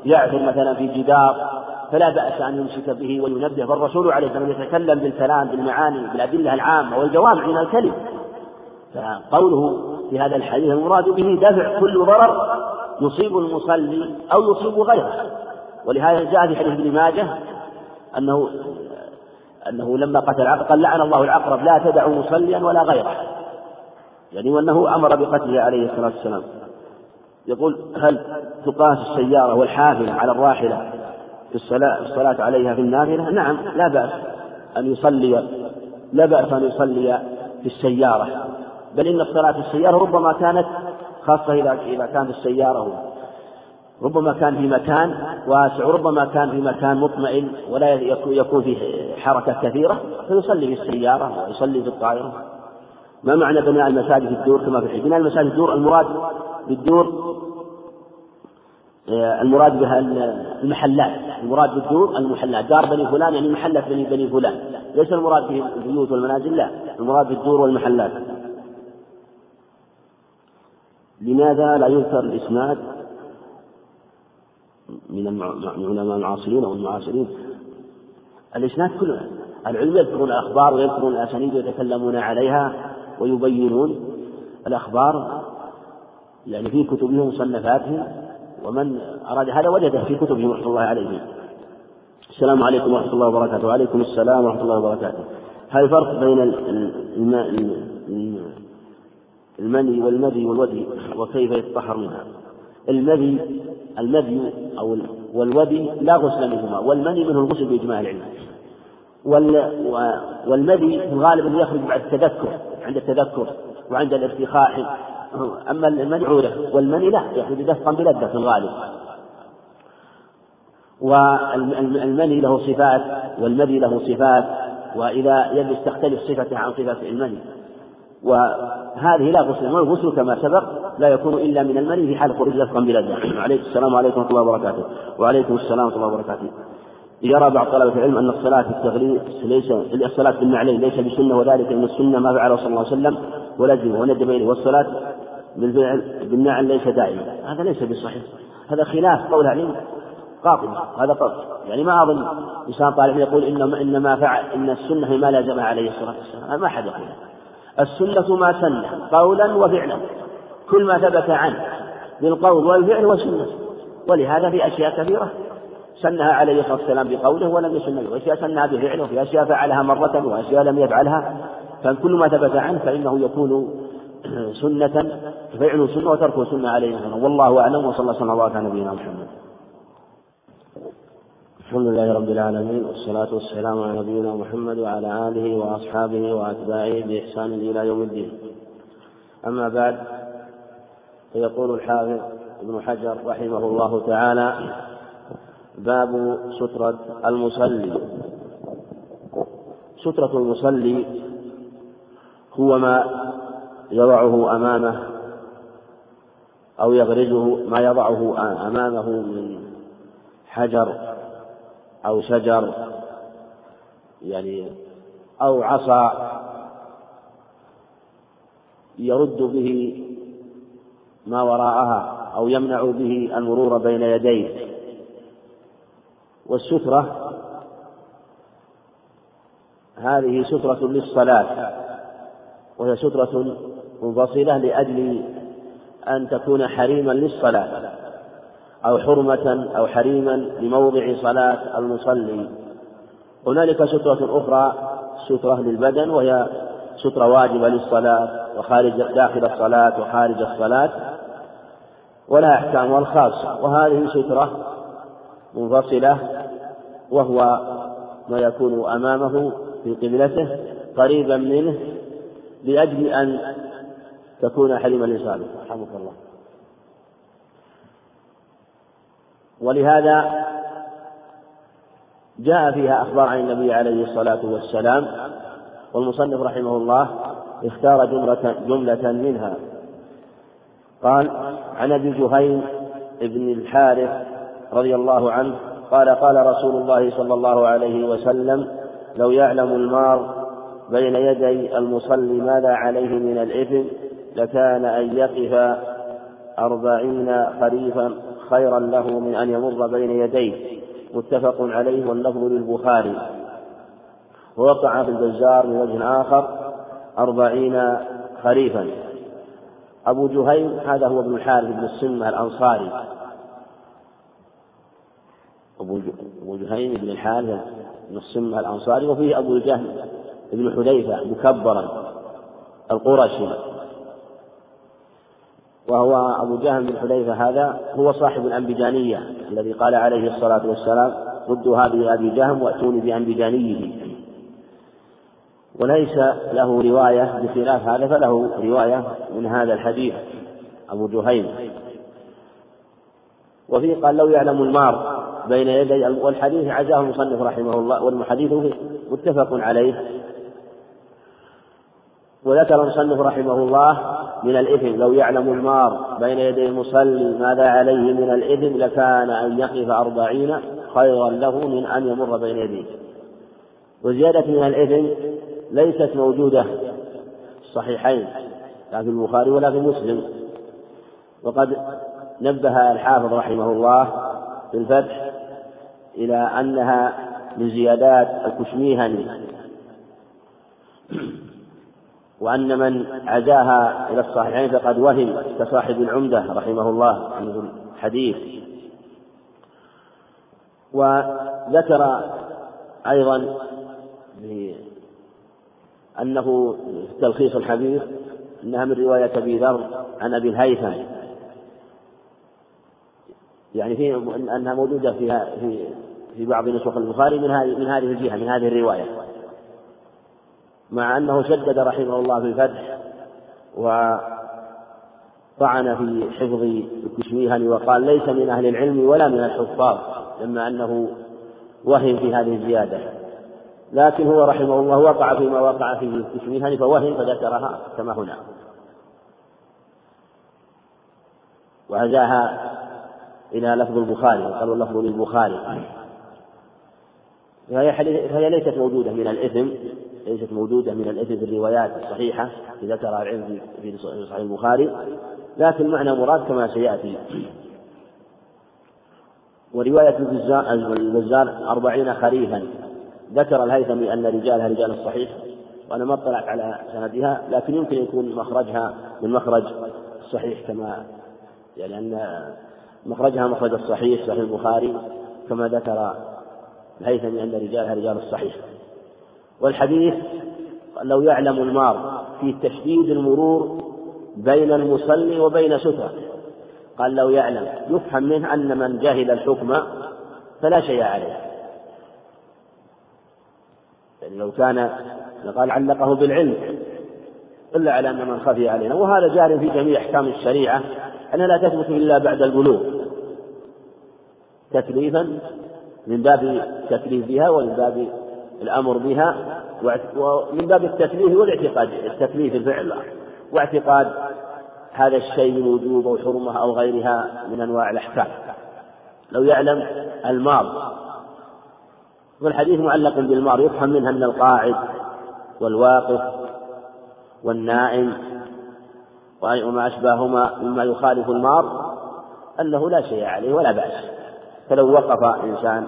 يعثر مثلا في جدار فلا بأس أن يمسك به وينبه. فالرسول عليه الصلاة والسلام يتكلم بالكلام بالمعاني بالأدلة العامة والجوامع من الكلم. فقوله في هذا الحديث المراد به دفع كل ضرر يصيب المصلي أو يصيب غيره. ولهذا جاء في حديث ابن ماجه أنه أنه لما قتل العقرب قال لعن الله العقرب لا تدع مصليا ولا غيره. يعني وأنه أمر بقتله عليه الصلاة والسلام. يقول هل تقاس السيارة والحافلة على الراحلة في الصلاة, الصلاة عليها في النافلة؟ نعم لا بأس أن يصلي لا بأس أن يصلي في السيارة. بل إن الصلاة في السيارة ربما كانت خاصة إذا إذا كانت السيارة ربما كان في مكان واسع وربما كان في مكان مطمئن ولا يكون فيه حركة كثيرة فيصلي في السيارة ويصلي في الطائرة. ما معنى بناء المساجد الدور كما في الحديث؟ بناء المساجد الدور المراد بالدور آه، المراد بها المحلات المراد بالدور المحلات. دار بني فلان يعني محلة بني بني فلان. ليس المراد به البيوت والمنازل لا. المراد بالدور والمحلات. لماذا لا يذكر الإسناد؟ من العلماء المعاصرين أو المعاصرين الإسناد كله العلم يذكرون الأخبار ويذكرون الأسانيد ويتكلمون عليها ويبينون الأخبار. يعني في كتبهم ومصنفاتهم ومن أراد هذا وجده في كتبهم رحمة الله عليهم السلام عليكم ورحمة الله وبركاته. وعليكم السلام ورحمة الله وبركاته. هل فرق بين المني والمذي والودي وكيف يتطهر منها؟ المذي المذي أو والودي لا غسل منهما والمني منه الغسل بإجماع العلم. والمذي في الغالب أنه يخرج بعد التذكر عند التذكر وعند الارتخاء. أما المني عورة والمني لا يخرج دفقا بلذة في الغالب. والمني له صفات والمذي له صفات وإذا يجلس تختلف صفته عن صفة المني. وهذه لا غسل والغسل كما سبق لا يكون إلا من المني في حال خروج دفقا بلذة عليكم السلام عليكم ورحمة الله وبركاته. وعليكم السلام ورحمة الله وبركاته. يرى بعض طلبة العلم أن الصلاة في ليس الصلاة بالنعلين ليس بسنة وذلك أن السنة ما فعله صلى الله عليه وسلم ولزم وندب إليه والصلاة بالنعل ليس دائما. هذا ليس بصحيح. هذا خلاف قول عليم قاطع. هذا قول يعني ما أظن إنسان طالب يقول إنما إنما فعل إن السنة ما لازمها عليه الصلاة والسلام. هذا ما أحد يقول. السنة ما سن قولا وفعلا كل ما ثبت عنه بالقول والفعل والسنة. ولهذا في أشياء كثيرة سنها عليه الصلاة والسلام بقوله ولم يسن وأشياء سنها بفعله وفي أشياء فعلها مرة وأشياء لم يفعلها. فكل ما ثبت عنه فإنه يكون [CLEARS THROAT] سنة فعله سنة وتركه سنة عليه والله أعلم وصلى الله وسلم على نبينا محمد. الحمد لله رب العالمين والصلاة والسلام على نبينا محمد وعلى آله وأصحابه وأتباعه بإحسان إلى يوم الدين. أما بعد فيقول الحافظ ابن حجر رحمه الله تعالى باب سترة المصلي. سترة المصلي هو ما يضعه أمامه أو يغرزه ما يضعه أمامه من حجر أو شجر يعني أو عصا يرد به ما وراءها أو يمنع به المرور بين يديه. والسترة هذه سترة للصلاة وهي سترة منفصلة لأجل أن تكون حريما للصلاة. أو حرمة أو حريما لموضع صلاة المصلي. هنالك سترة أخرى سترة للبدن وهي سترة واجبة للصلاة وخارج داخل الصلاة وخارج الصلاة ولها أحكامها الخاصة وهذه سترة منفصلة وهو ما يكون أمامه في قبلته قريبا منه لأجل أن تكون حليما لسانه رحمك الله. ولهذا جاء فيها أخبار عن النبي عليه الصلاة والسلام والمصنف رحمه الله اختار جملة, جملة منها. قال عن أبي جهيم بن الحارث رضي الله عنه قال قال رسول الله صلى الله عليه وسلم لو يعلم المار بين يدي المصلي ماذا عليه من الإثم لكان أن يقف أربعين خريفا خيرا له من أن يمر بين يديه. متفق عليه واللفظ للبخاري. ووقع في البزار من وجه آخر أربعين خريفا. أبو جهيم هذا هو ابن الحارث بن السمة الأنصاري. أبو جهيم بن الحارث بن السمة الأنصاري وفيه أبو الجهم بن حذيفة مكبرا القرشي. وهو أبو جهم بن حذيفة هذا هو صاحب الأنبجانية الذي قال عليه الصلاة والسلام ردوا هذه أبي جهم وأتوني بأنبجانيه وليس له رواية بخلاف هذا فله رواية من هذا الحديث أبو جهيم. وفيه قال لو يعلم المار بين يدي والحديث عزاه المصنف رحمه الله والحديث متفق عليه. وذكر المصنف رحمه الله من الإثم لو يعلم المار بين يدي المصلي ماذا عليه من الإثم لكان أن يقف أربعين خيرا له من أن يمر بين يديه. وزيادة من الإثم ليست موجودة في الصحيحين لا في البخاري ولا في مسلم. وقد نبه الحافظ رحمه الله في الفتح إلى أنها من زيادات الكشميهني. وأن من عزاها إلى الصحيحين فقد وهم كصاحب العمدة رحمه الله عنه الحديث. وذكر أيضا أنه في تلخيص الحديث أنها من رواية أبي ذر عن أبي الهيثم. يعني في أنها موجودة في في في بعض نسخ البخاري من هذه من هذه الجهة من هذه الرواية. مع أنه شدد رحمه الله في الفتح وطعن في حفظ الكشميهني وقال ليس من أهل العلم ولا من الحفاظ لما أنه وهم في هذه الزيادة. لكن هو رحمه الله وقع فيما وقع فيه الكشميهني فوهم فذكرها كما هنا. وهزاها إلى لفظ البخاري وقالوا اللفظ للبخاري. فهي, فهي ليست موجودة من الإثم ليست موجودة من الإثم في الروايات الصحيحة ذكرها العلم في صحيح البخاري. لكن معنى مراد كما سيأتي. ورواية البزار أربعين خريفا. ذكر الهيثمي أن رجالها رجال الصحيح وأنا ما اطلعت على سندها لكن يمكن يكون مخرجها من مخرج الصحيح كما يعني أن مخرجها مخرج الصحيح صحيح البخاري كما ذكر الهيثمي أن رجالها رجال الصحيح. والحديث لو يعلم المار في تشديد المرور بين المصلي وبين سترة قال لو يعلم. يفهم منه أن من جهل الحكم فلا شيء عليه. يعني لو كان قال علقه بالعلم إلا على أن من خفي علينا. وهذا جار في جميع أحكام الشريعة. أنها لا تثبت إلا بعد البلوغ. تكليفا من باب التكليف بها ومن باب الأمر بها ومن باب التكليف والاعتقاد التكليف الفعل. واعتقاد هذا الشيء من وجوب أو حرمة أو غيرها من أنواع الأحكام. لو يعلم المار والحديث معلق بالمار يفهم منها أن القاعد والواقف والنائم وما أشباههما مما يخالف المار أنه لا شيء عليه ولا بأس. فلو وقف إنسان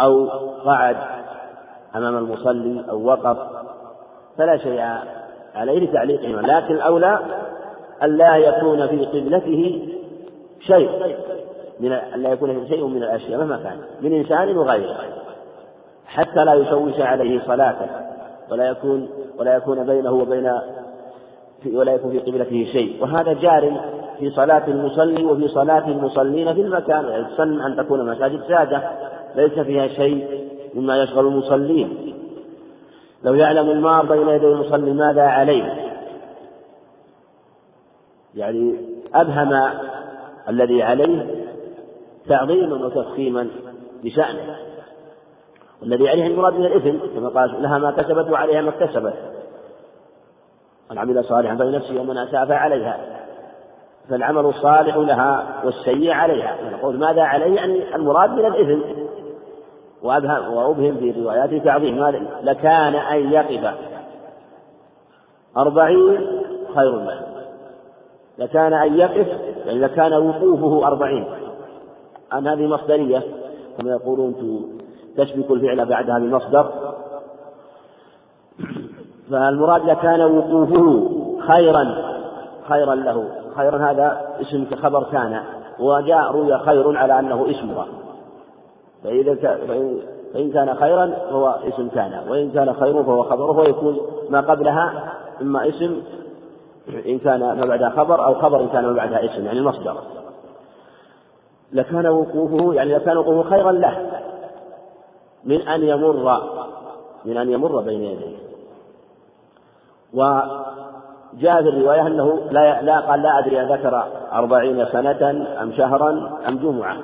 أو قعد أمام المصلي أو وقف فلا شيء عليه لتعليقهما لكن الأولى ألا يكون في قبلته شيء من ألا يكون شيء من الأشياء مهما كان من إنسان وغيره حتى لا يشوش عليه صلاته ولا يكون ولا يكون بينه وبين ولا يكون في قبلته شيء. وهذا جار في صلاة المصلي وفي صلاة المصلين في المكان يسن أن تكون مساجد سادة ليس فيها شيء مما يشغل المصلين. لو يعلم المار بين يدي المصلي ماذا عليه. يعني أبهم الذي عليه تعظيما وتفخيما لشأنه. الذي عليه المراد من الإثم كما قال لها ما كسبت وعليها ما اكتسبت. من عمل صالحا فلنفسه ومن أساء فعليها. فالعمل الصالح لها والسيء عليها. يقول ماذا عليه؟ يعني المراد من الإثم. وأبهم وأبهم في روايات تعظيم لكان أن يقف. أربعين خير له لكان أن يقف يعني لكان وقوفه أربعين. أن هذه مصدرية كما يقولون تسبق الفعل بعدها بمصدر فالمراد لكان وقوفه خيرا خيرا له. خيرا هذا اسم كخبر كان. وجاء روي خير على أنه اسمها فإذا فإن كان خيرا فهو اسم كان وإن كان خير فهو خبره ويكون ما قبلها إما اسم إن كان ما بعدها خبر أو خبر إن كان ما بعدها اسم يعني المصدر لكان وقوفه يعني لكان وقوفه خيرا له. من أن يمر من أن يمر بين يديه. وجاء في الرواية أنه لا, لا قال لا أدري ذكر أربعين سنة أم شهرا أم جمعة.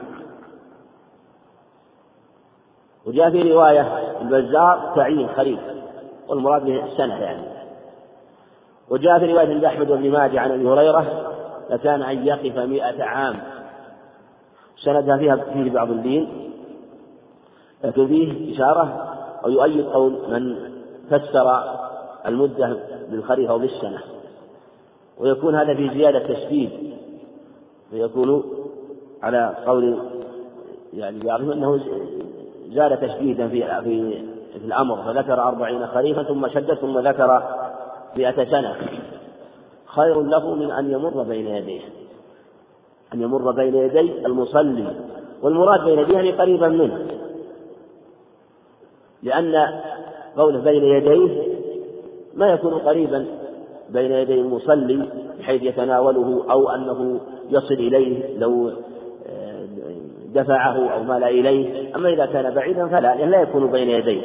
وجاء في رواية البزار تعيين خريف والمراد به السنة يعني. وجاء في رواية عند أحمد وابن ماجه عن أبي هريرة لكان أن يقف مئة عام. سندها فيها فيه بعض الدين لكن فيه إشارة أو يؤيد قول من فسر المدة بالخريف أو بالسنة ويكون هذا في زيادة تشديد فيكون على قول يعني بعضهم أنه زاد تشديدا في في في الأمر فذكر أربعين خريفا ثم شدد ثم ذكر مئة سنة. خير له من أن يمر بين يديه. أن يمر بين يدي المصلي. والمراد بين يديه يعني قريبا منه. لأن قوله بين يديه ما يكون قريبا بين يدي المصلي بحيث يتناوله أو أنه يصل إليه لو دفعه أو مال إليه أما إذا كان بعيدا فلا لأن لا يكون بين يديه.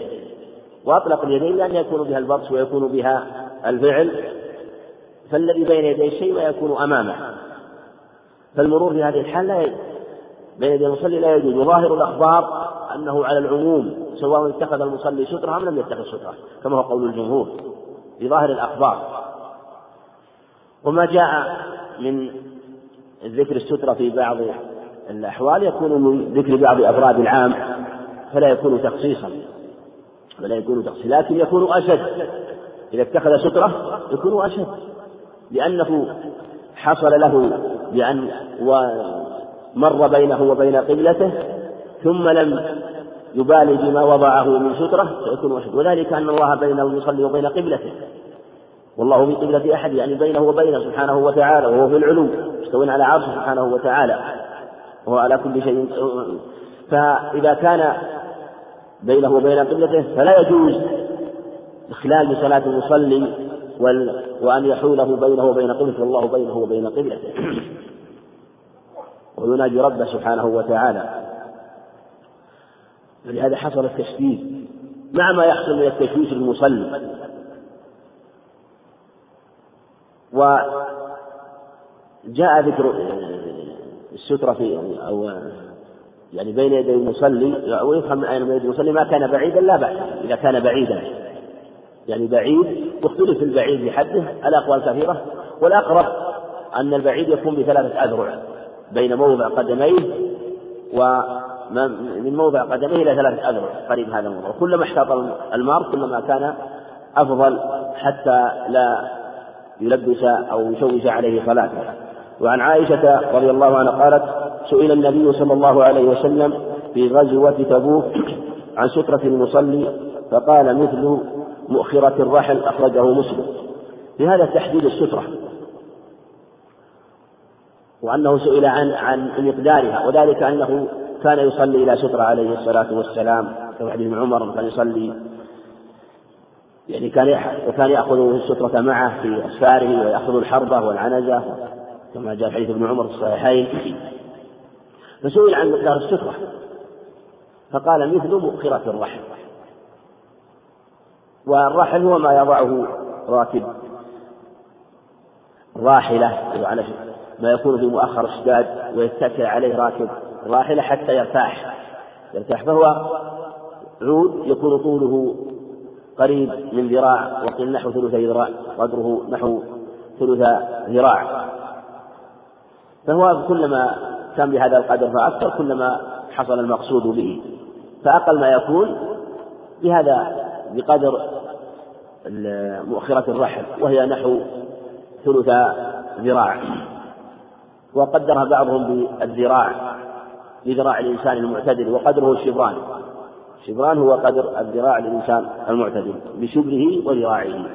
وأطلق اليدين لأن يكون بها البطش ويكون بها الفعل. فالذي بين يدي الشيء ما يكون أمامه. فالمرور في هذه الحال لا بين يدي المصلي لا يجوز. وظاهر الأخبار أنه على العموم سواء اتخذ المصلي سترة أم لم يتخذ سترة كما هو قول الجمهور في ظاهر الأخبار. وما جاء من ذكر السترة في بعض الأحوال يكون من ذكر بعض أفراد العام فلا يكون تخصيصا فلا يكون تخصيصا لكن يكون أشد. إذا اتخذ سترة يكون أشد لأنه حصل له بأن ومر بينه وبين قبلته ثم لم يبالي بما وضعه من سترة فيكون أشد. وذلك أن الله بين المصلي وبين قبلته. والله في قبلة أحد يعني بينه وبينه سبحانه وتعالى وهو في العلو مستوٍ على عرشه سبحانه وتعالى. وهو على كل شيء فإذا كان بينه وبين قبلته فلا يجوز إخلال بصلاة المصلي وأن يحوله بينه وبين قبلته والله بينه وبين قبلته ويناجي ربه سبحانه وتعالى. ولهذا حصل التشديد مع ما يحصل من التشويش المصلي. وجاء ذكر السترة في أو يعني بين يدي المصلي ويفهم من أين بين يدي المصلي ما كان بعيدا لا بأس إذا كان بعيدا. يعني بعيد واختلف البعيد بحده الأقوال كثيرة والأقرب أن البعيد يكون بثلاثة أذرع بين موضع قدميه ومن موضع قدميه إلى ثلاثة أذرع قريب هذا الموضوع كلما احتاط المار كلما كان أفضل حتى لا يلبس أو يشوش عليه صلاته. وعن عائشة رضي الله عنها قالت سئل النبي صلى الله عليه وسلم في غزوة تبوك عن سترة المصلي فقال مثل مؤخرة الرحل أخرجه مسلم. بهذا تحديد السترة. وأنه سئل عن عن مقدارها وذلك أنه كان يصلي إلى سترة عليه الصلاة والسلام كما حديث عمر كان يصلي يعني كان وكان يأخذ السترة معه في أسفاره ويأخذ الحربة والعنزة. كما جاء حديث ابن عمر في الصحيحين. فسئل عن مقدار السترة. فقال مثل مؤخرة الرحل والرحل هو ما يضعه راكب راحلة على ما يكون في مؤخر الشداد ويتكئ عليه راكب راحلة حتى يرتاح. يرتاح فهو عود يكون طوله قريب من ذراع وقيل نحو ثلث ذراع قدره نحو ثلث ذراع. فهو كلما كان بهذا القدر فأكثر كلما حصل المقصود به. فأقل ما يكون بهذا بقدر مؤخرة الرحل وهي نحو ثلث ذراع. وقدرها بعضهم بالذراع لذراع الإنسان المعتدل وقدره الشبران. الشبران هو قدر الذراع للإنسان المعتدل بشبره وذراعه.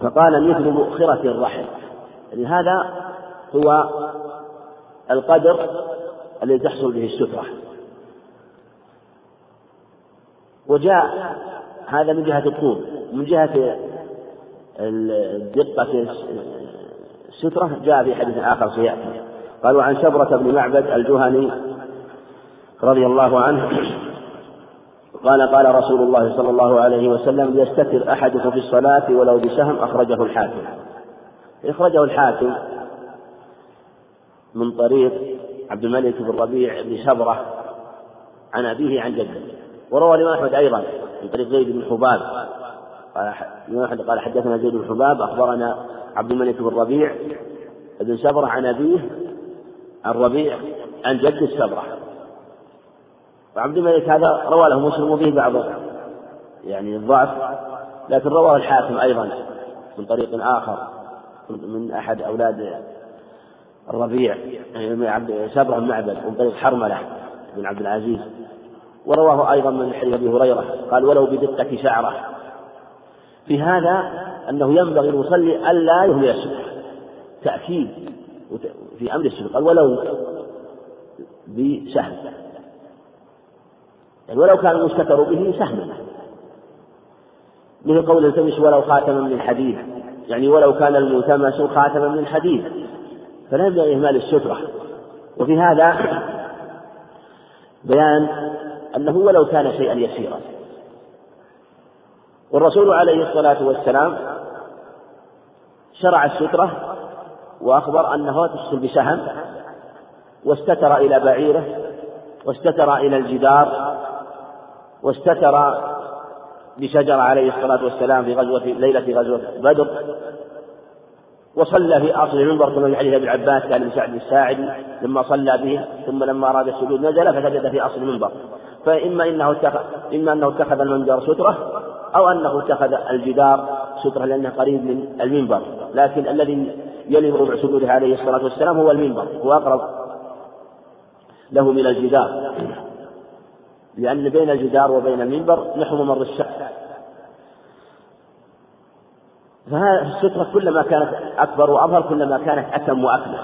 فقال مثل مؤخرة الرحل يعني هذا هو القدر الذي تحصل به السترة. وجاء هذا من جهة الطول من جهة دقة السترة جاء في حديث آخر سيأتي. قالوا عن شبرة بن معبد الجهني رضي الله عنه. قال قال رسول الله صلى الله عليه وسلم ليستتر أحدكم في الصلاة ولو بسهم أخرجه الحاكم. أخرجه الحاكم من طريق عبد الملك بن ربيع بن شبرة عن أبيه عن جده وروى الإمام أحمد أيضا من طريق زيد بن حباب. قال الإمام أحمد قال حدثنا زيد بن حباب أخبرنا عبد الملك بن ربيع بن شبرة عن أبيه عن ربيع عن جد الشبرة. وعبد الملك هذا روى له مسلم وفيه بعض يعني الضعف لكن رواه الحاكم أيضا من طريق آخر من أحد أولاد الربيع يعني عبد شبرة بن معبد من طريق حرملة بن عبد العزيز. ورواه أيضا من حديث أبي هريرة قال ولو بدقة شعرة. في هذا أنه ينبغي المصلي ألا يهمل السبح تأكيد في أمر السبح قال ولو بسهم. يعني ولو كان المستتر به سهما. مثل قول التمس ولو خاتما من حديد. يعني ولو كان الملتمس خاتما من حديد. فلا ينبغي إهمال السترة. وفي هذا بيان أنه ولو كان شيئا يسيرا. والرسول عليه الصلاة والسلام شرع السترة وأخبر أنه تفصل بسهم واستتر إلى بعيره واستتر إلى الجدار واستتر بشجرة عليه الصلاة والسلام في غزوة ليلة غزوة بدر. وصلى في أصل المنبر كما في حديث أبي العباس كان بن سعد الساعدي لما صلى به ثم لما أراد السجود نزل فسجد في أصل المنبر. فإما إنه اتخذ إما أنه اتخذ المنبر سترة أو أنه اتخذ الجدار سترة لأنه قريب من المنبر. لكن الذي يلي ربع سجوده عليه الصلاة والسلام هو المنبر هو أقرب له من الجدار. لأن بين الجدار وبين المنبر نحو ممر الشعر فهذه السترة كلما كانت أكبر وأظهر كلما كانت أتم وأكمل.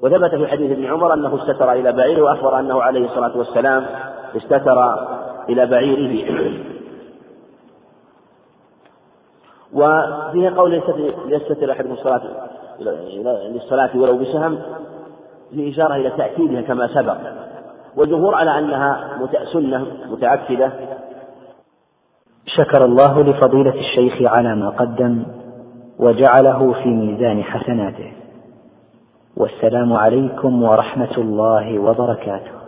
وثبت في حديث ابن عمر أنه استتر إلى بعيره وأخبر أنه عليه الصلاة والسلام استتر إلى بعيره. وفيه قول يستتر أحدكم الصلاة للصلاة ولو بسهم في إشارة إلى تأكيدها كما سبق. والجمهور على أنها سنة متأكدة شكر الله لفضيلة الشيخ على ما قدم وجعله في ميزان حسناته. والسلام عليكم ورحمة الله وبركاته.